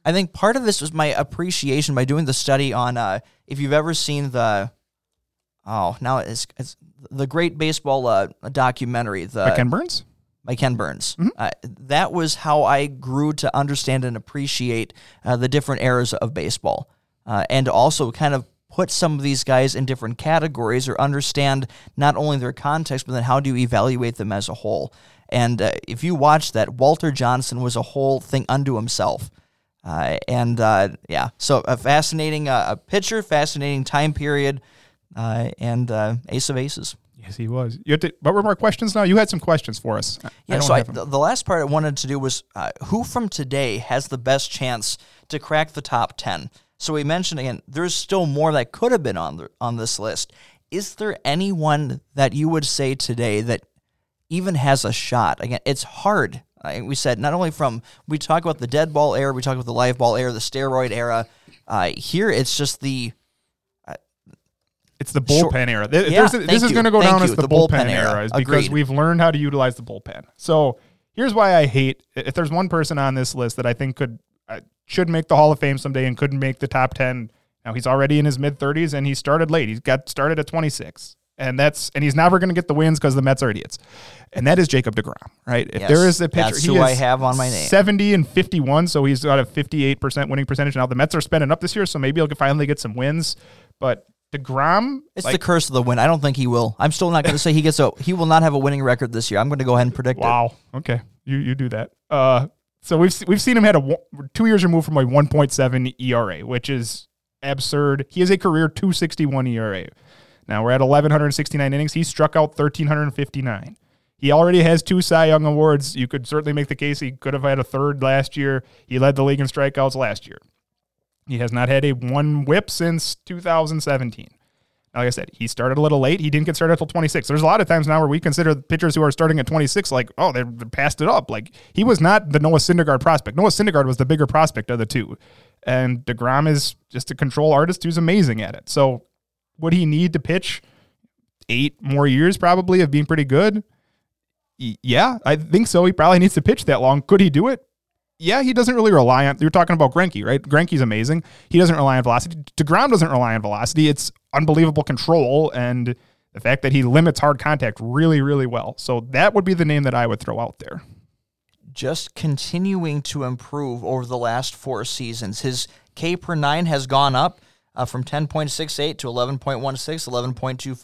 I think part of this was my appreciation by doing the study on uh, if you've ever seen the oh now it's, it's the great baseball uh, documentary the By Ken Burns. by Ken Burns. Uh, that was how I grew to understand and appreciate uh, the different eras of baseball, uh, and also kind of put some of these guys in different categories or understand not only their context, but then how do you evaluate them as a whole. And uh, if you watch that, Walter Johnson was a whole thing unto himself. Uh, and uh, yeah, so a fascinating uh, a pitcher, fascinating time period, uh, and uh, ace of aces. Yes, he was. You had to, what were more questions now? You had some questions for us. I- I Yeah, don't so I, the, the last part I wanted to do was uh, who from today has the best chance to crack the top 10? So we mentioned again, there's still more that could have been on the, on this list. Is there anyone that you would say today that even has a shot? Again, it's hard. Uh, we said not only from we talk about the dead ball era, we talk about the live ball era, the steroid era. Uh, here, it's just the It's the Sure. bullpen era. Th- Yeah, thank this is going to go Thank down you. as the, The bullpen, bullpen era, era. is because we've learned how to utilize the bullpen. So here's why I hate. If there's one person on this list that I think could uh, should make the Hall of Fame someday and couldn't make the top ten. Now he's already in his mid 30s and he started late. He got started at 26. And that's and he's never going to get the wins because the Mets are idiots, and that is Jacob Degrom, right? If Yes, there is a pitcher, that's who I have on my name. 70 and 51, so he's got a 58 percent winning percentage. Now the Mets are spending up this year, so maybe he'll finally get some wins. But Degrom, it's like, the curse of the win. I don't think he will. I'm still not going to say he gets a he will not have a winning record this year. I'm going to go ahead and predict it. Wow. Okay. You you do that. Uh, so we've we've seen him had a two years removed from a 1.7 ERA, which is absurd. He has a career 261 ERA. Now we're at 1169 innings. He struck out 1359. He already has two Cy Young awards. You could certainly make the case he could have had a third last year. He led the league in strikeouts last year. He has not had a one whip since 2017. Like I said, he started a little late. He didn't get started until 26. There's a lot of times now where we consider pitchers who are starting at 26 like, oh, they passed it up. Like he was not the Noah Syndergaard prospect. Noah Syndergaard was the bigger prospect of the two, and Degrom is just a control artist who's amazing at it. So, would he need to pitch eight more years probably of being pretty good? Yeah, I think so. He probably needs to pitch that long. Could he do it? Yeah, he doesn't really rely on. You're talking about Greinke, right? Greinke's amazing. He doesn't rely on velocity. Degrom doesn't rely on velocity. It's unbelievable control and the fact that he limits hard contact really, really well. So that would be the name that I would throw out there. just continuing to improve over the last four seasons. His K per nine has gone up uh, from 10.68 to 11.16, 11.25,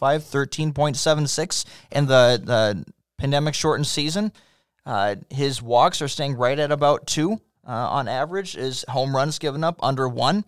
13.76 in the, the pandemic shortened season. Uh, his walks are staying right at about two uh, on average. His home runs given up under one.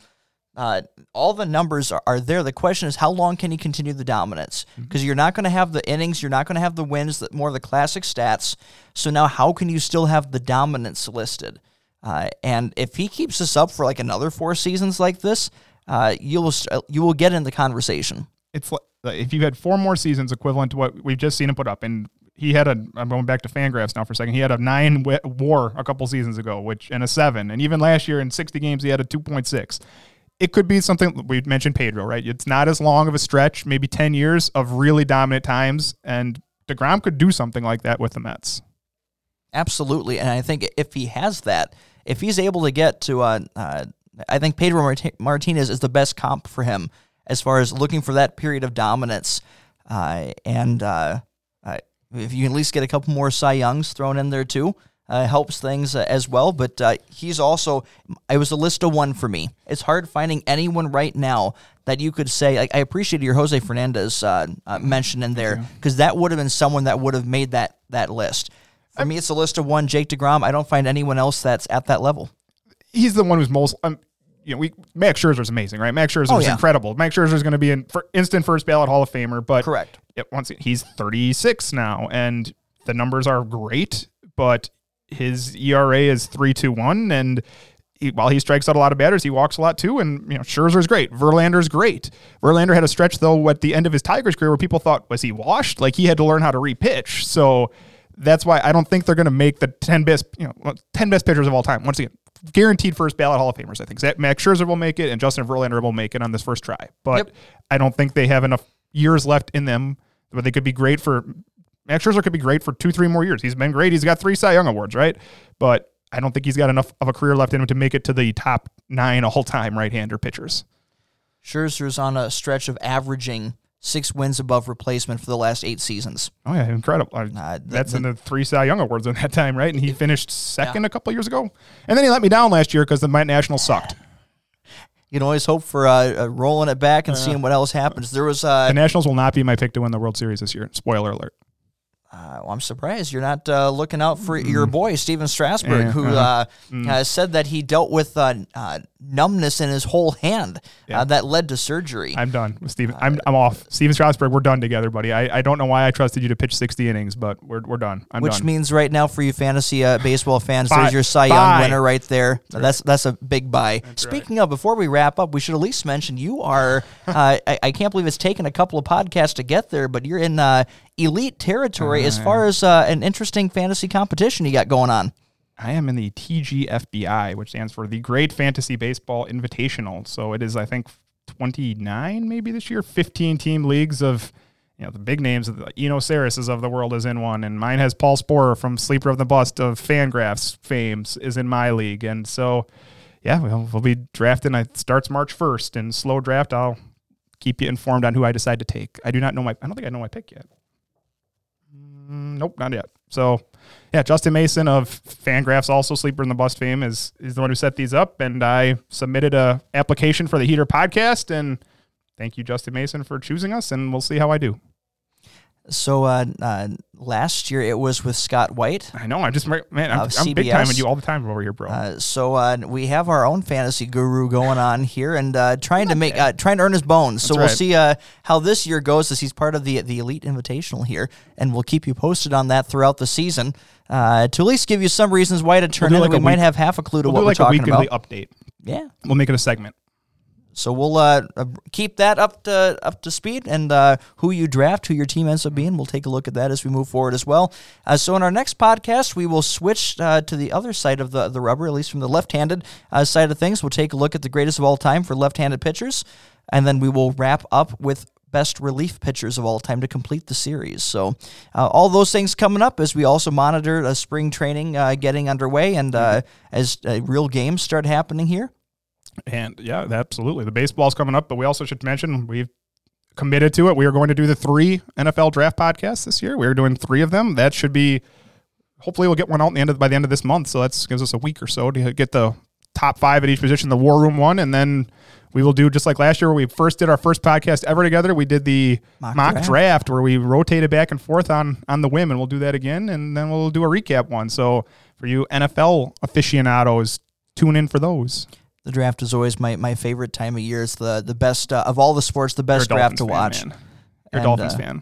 Uh, all the numbers are, are there. The question is, how long can he continue the dominance? Because you're not going to have the innings, you're not going to have the wins, the, more of the classic stats. So now, how can you still have the dominance listed? Uh, and if he keeps this up for like another four seasons like this, uh, you will st- you will get in the conversation. It's like, if you had four more seasons equivalent to what we've just seen him put up, and he had a. I'm going back to Fangraphs now for a second. He had a nine WAR a couple seasons ago, which and a seven, and even last year in 60 games he had a 2.6. It could be something we mentioned Pedro, right? It's not as long of a stretch, maybe 10 years of really dominant times, and Degrom could do something like that with the Mets. Absolutely, and I think if he has that, if he's able to get to, uh, uh, I think Pedro Mart- Martinez is the best comp for him as far as looking for that period of dominance. Uh, and uh, if you can at least get a couple more Cy Youngs thrown in there too, uh, helps things uh, as well. But uh, he's also, it was a list of one for me. It's hard finding anyone right now that you could say, like, I appreciated your Jose Fernandez uh, uh, mention in there because that would have been someone that would have made that that list. For me, it's a list of one. Jake Degrom. I don't find anyone else that's at that level. he's the one who's most. Um, you know, we Max Scherzer's amazing, right? Max Scherzer's Oh, yeah. incredible. Max Scherzer is going to be an for instant first ballot Hall of Famer, but Correct. It, once he's 36 now, and the numbers are great. but his ERA is three two one, and he, while he strikes out a lot of batters, he walks a lot too. And you know, Scherzer's great. Verlander's great. Verlander had a stretch though at the end of his Tigers career where people thought was he washed? Like he had to learn how to repitch. So that's why I don't think they're going to make the ten best you know ten best pitchers of all time. Once again, guaranteed first ballot Hall of Famers. I think Zack, Max Scherzer will make it, and Justin Verlander will make it on this first try. But Yep. I don't think they have enough years left in them. But they could be great for Max Scherzer could be great for two, three more years. He's been great. He's got three Cy Young awards, right? But I don't think he's got enough of a career left in him to make it to the top nine all time right-hander pitchers. Scherzer's on a stretch of averaging six wins above replacement for the last eight seasons. Oh yeah, incredible! I- Uh, the- that's the- in the three Cy Young awards in that time, right? And he finished second a couple years ago, and then he let me down last year because the Nationals sucked. You can always hope for uh, uh, rolling it back and seeing what else happens. There was, uh, The Nationals will not be my pick to win the World Series this year. Spoiler alert. Uh, well, I'm surprised you're not uh, looking out for your boy Stephen Strasburg, Yeah, who uh-huh. uh, uh, said that he dealt with uh, uh, numbness in his whole hand Yeah. uh, that led to surgery. I'm done with Stephen. I'm, I'm off. Stephen Strasburg, we're done together, buddy. I, I don't know why I trusted you to pitch 60 innings, but we're, we're done. I'm which done. means right now for you fantasy uh, baseball fans, there's your Cy Young buy. winner right there. That's that's a big buy. Speaking of, before we wrap up, we should at least mention you are. [LAUGHS] Uh, I, I can't believe it's taken a couple of podcasts to get there, but you're in uh, elite territory as far as uh, an interesting fantasy competition you got going on. I am in the TGFBI, which stands for the Great Fantasy Baseball Invitational. So it is, I think, 29 maybe this year, 15 team leagues of you know the big names. The Eno Sarris of the world is in one, and mine has Paul Sporer from Sleeper of the Bust of Fangraphs fames is in my league, and so yeah, we'll, we'll be drafting. It starts March 1st, and slow draft. I'll keep you informed on who I decide to take. I do not know my. I don't think I know my pick yet. Mm, nope, not yet. So, yeah, Justin Mason of Fangraphs, also Sleeper in the Bust fame, is is the one who set these up, and I submitted a application for the Heater podcast, and thank you, Justin Mason, for choosing us, and we'll see how I do. So uh, uh, last year it was with Scott White. I know, I just man, I'm, I'm big time with you all the time over here, bro. Uh, so uh, we have our own fantasy guru going on here and uh, trying to make uh, trying to earn his bones. so we'll right. see uh, how this year goes as he's part of the the elite invitational here, and we'll keep you posted on that throughout the season uh, to at least give you some reasons why to turn do in. like we a might week- have half a clue to we'll what do we're like a talking weekly about. update. Yeah. We'll make it a segment. So we'll uh, uh, keep that up to up to speed, and uh, who you draft, who your team ends up being, we'll take a look at that as we move forward as well. Uh, so in our next podcast, we will switch uh, to the other side of the the rubber, at least from the left-handed uh, side of things. We'll take a look at the greatest of all time for left-handed pitchers, and then we will wrap up with best relief pitchers of all time to complete the series. So uh, all those things coming up as we also monitor uh, spring training uh, getting underway, and as real games start happening here. And yeah, absolutely. The baseball's coming up, but we also should mention we've committed to it. We are going to do the three NFL draft podcasts this year. We are doing three of them. That should be hopefully we'll get one out in the end of, by the end of this month. So that gives us a week or so to get the top five at each position, the war room one, and then we will do just like last year where we first did our first podcast ever together. We did the Mock mock, draft. draft. where we rotated back and forth on on the whim, and we'll do that again, and then we'll do a recap one. So for you NFL aficionados, tune in for those. The draft is always my, my favorite time of year. It's the the best uh, of all the sports, the best draft to fan, watch. man. You're a And, Dolphins uh, fan.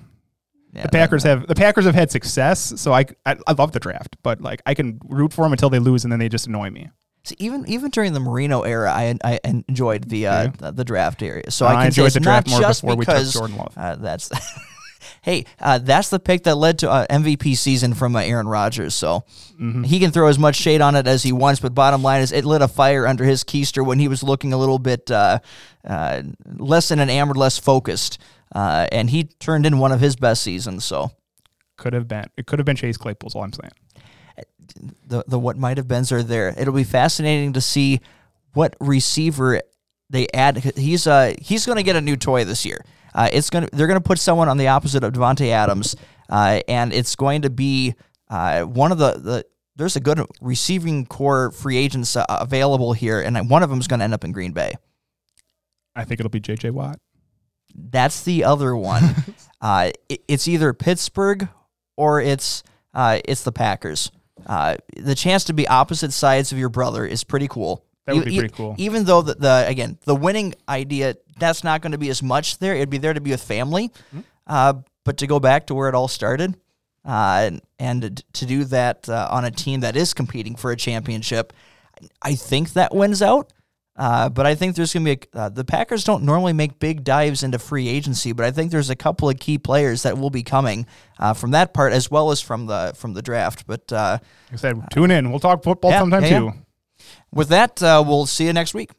Yeah, The Packers have the Packers have had success, so I, I I love the draft, but like I can root for them until they lose, and then they just annoy me. See, even even during the Marino era, I I enjoyed the uh, Yeah. the, the draft area. So Uh, I I can enjoyed the draft more before we took because Jordan Love. Uh, that's [LAUGHS] hey, uh, that's the pick that led to uh, MVP season from uh, Aaron Rodgers. So Mm-hmm. he can throw as much shade on it as he wants, but bottom line is it lit a fire under his keister when he was looking a little bit uh, uh, less enamored, less focused, uh, and he turned in one of his best seasons. So. Could have been it could have been Chase Claypool's all I'm saying. the the what might have beens are there. It'll be fascinating to see what receiver they add. He's uh he's going to get a new toy this year. Uh, it's gonna they're going to put someone on the opposite of Davante Adams, uh, and it's going to be uh, one of the the. There's a good receiving corps free agents uh, available here, and one of them is going to end up in Green Bay. I think it'll be J.J. Watt. That's the other one. [LAUGHS] uh, it- it's either Pittsburgh or it's uh, it's the Packers. Uh, the chance to be opposite sides of your brother is pretty cool. That would be e- pretty cool. Even though the, the again the winning idea that's not going to be as much there. It'd be there to be with family. Hmm? Uh, but to go back to where it all started, uh, and to do that uh, on a team that is competing for a championship, I think that wins out. Uh, but I think there's going to be a, uh, the Packers don't normally make big dives into free agency, but I think there's a couple of key players that will be coming uh, from that part as well as from the from the draft. But uh, like I said, tune in. We'll talk football yeah, sometime yeah, too. Yeah. With that, uh, we'll see you next week.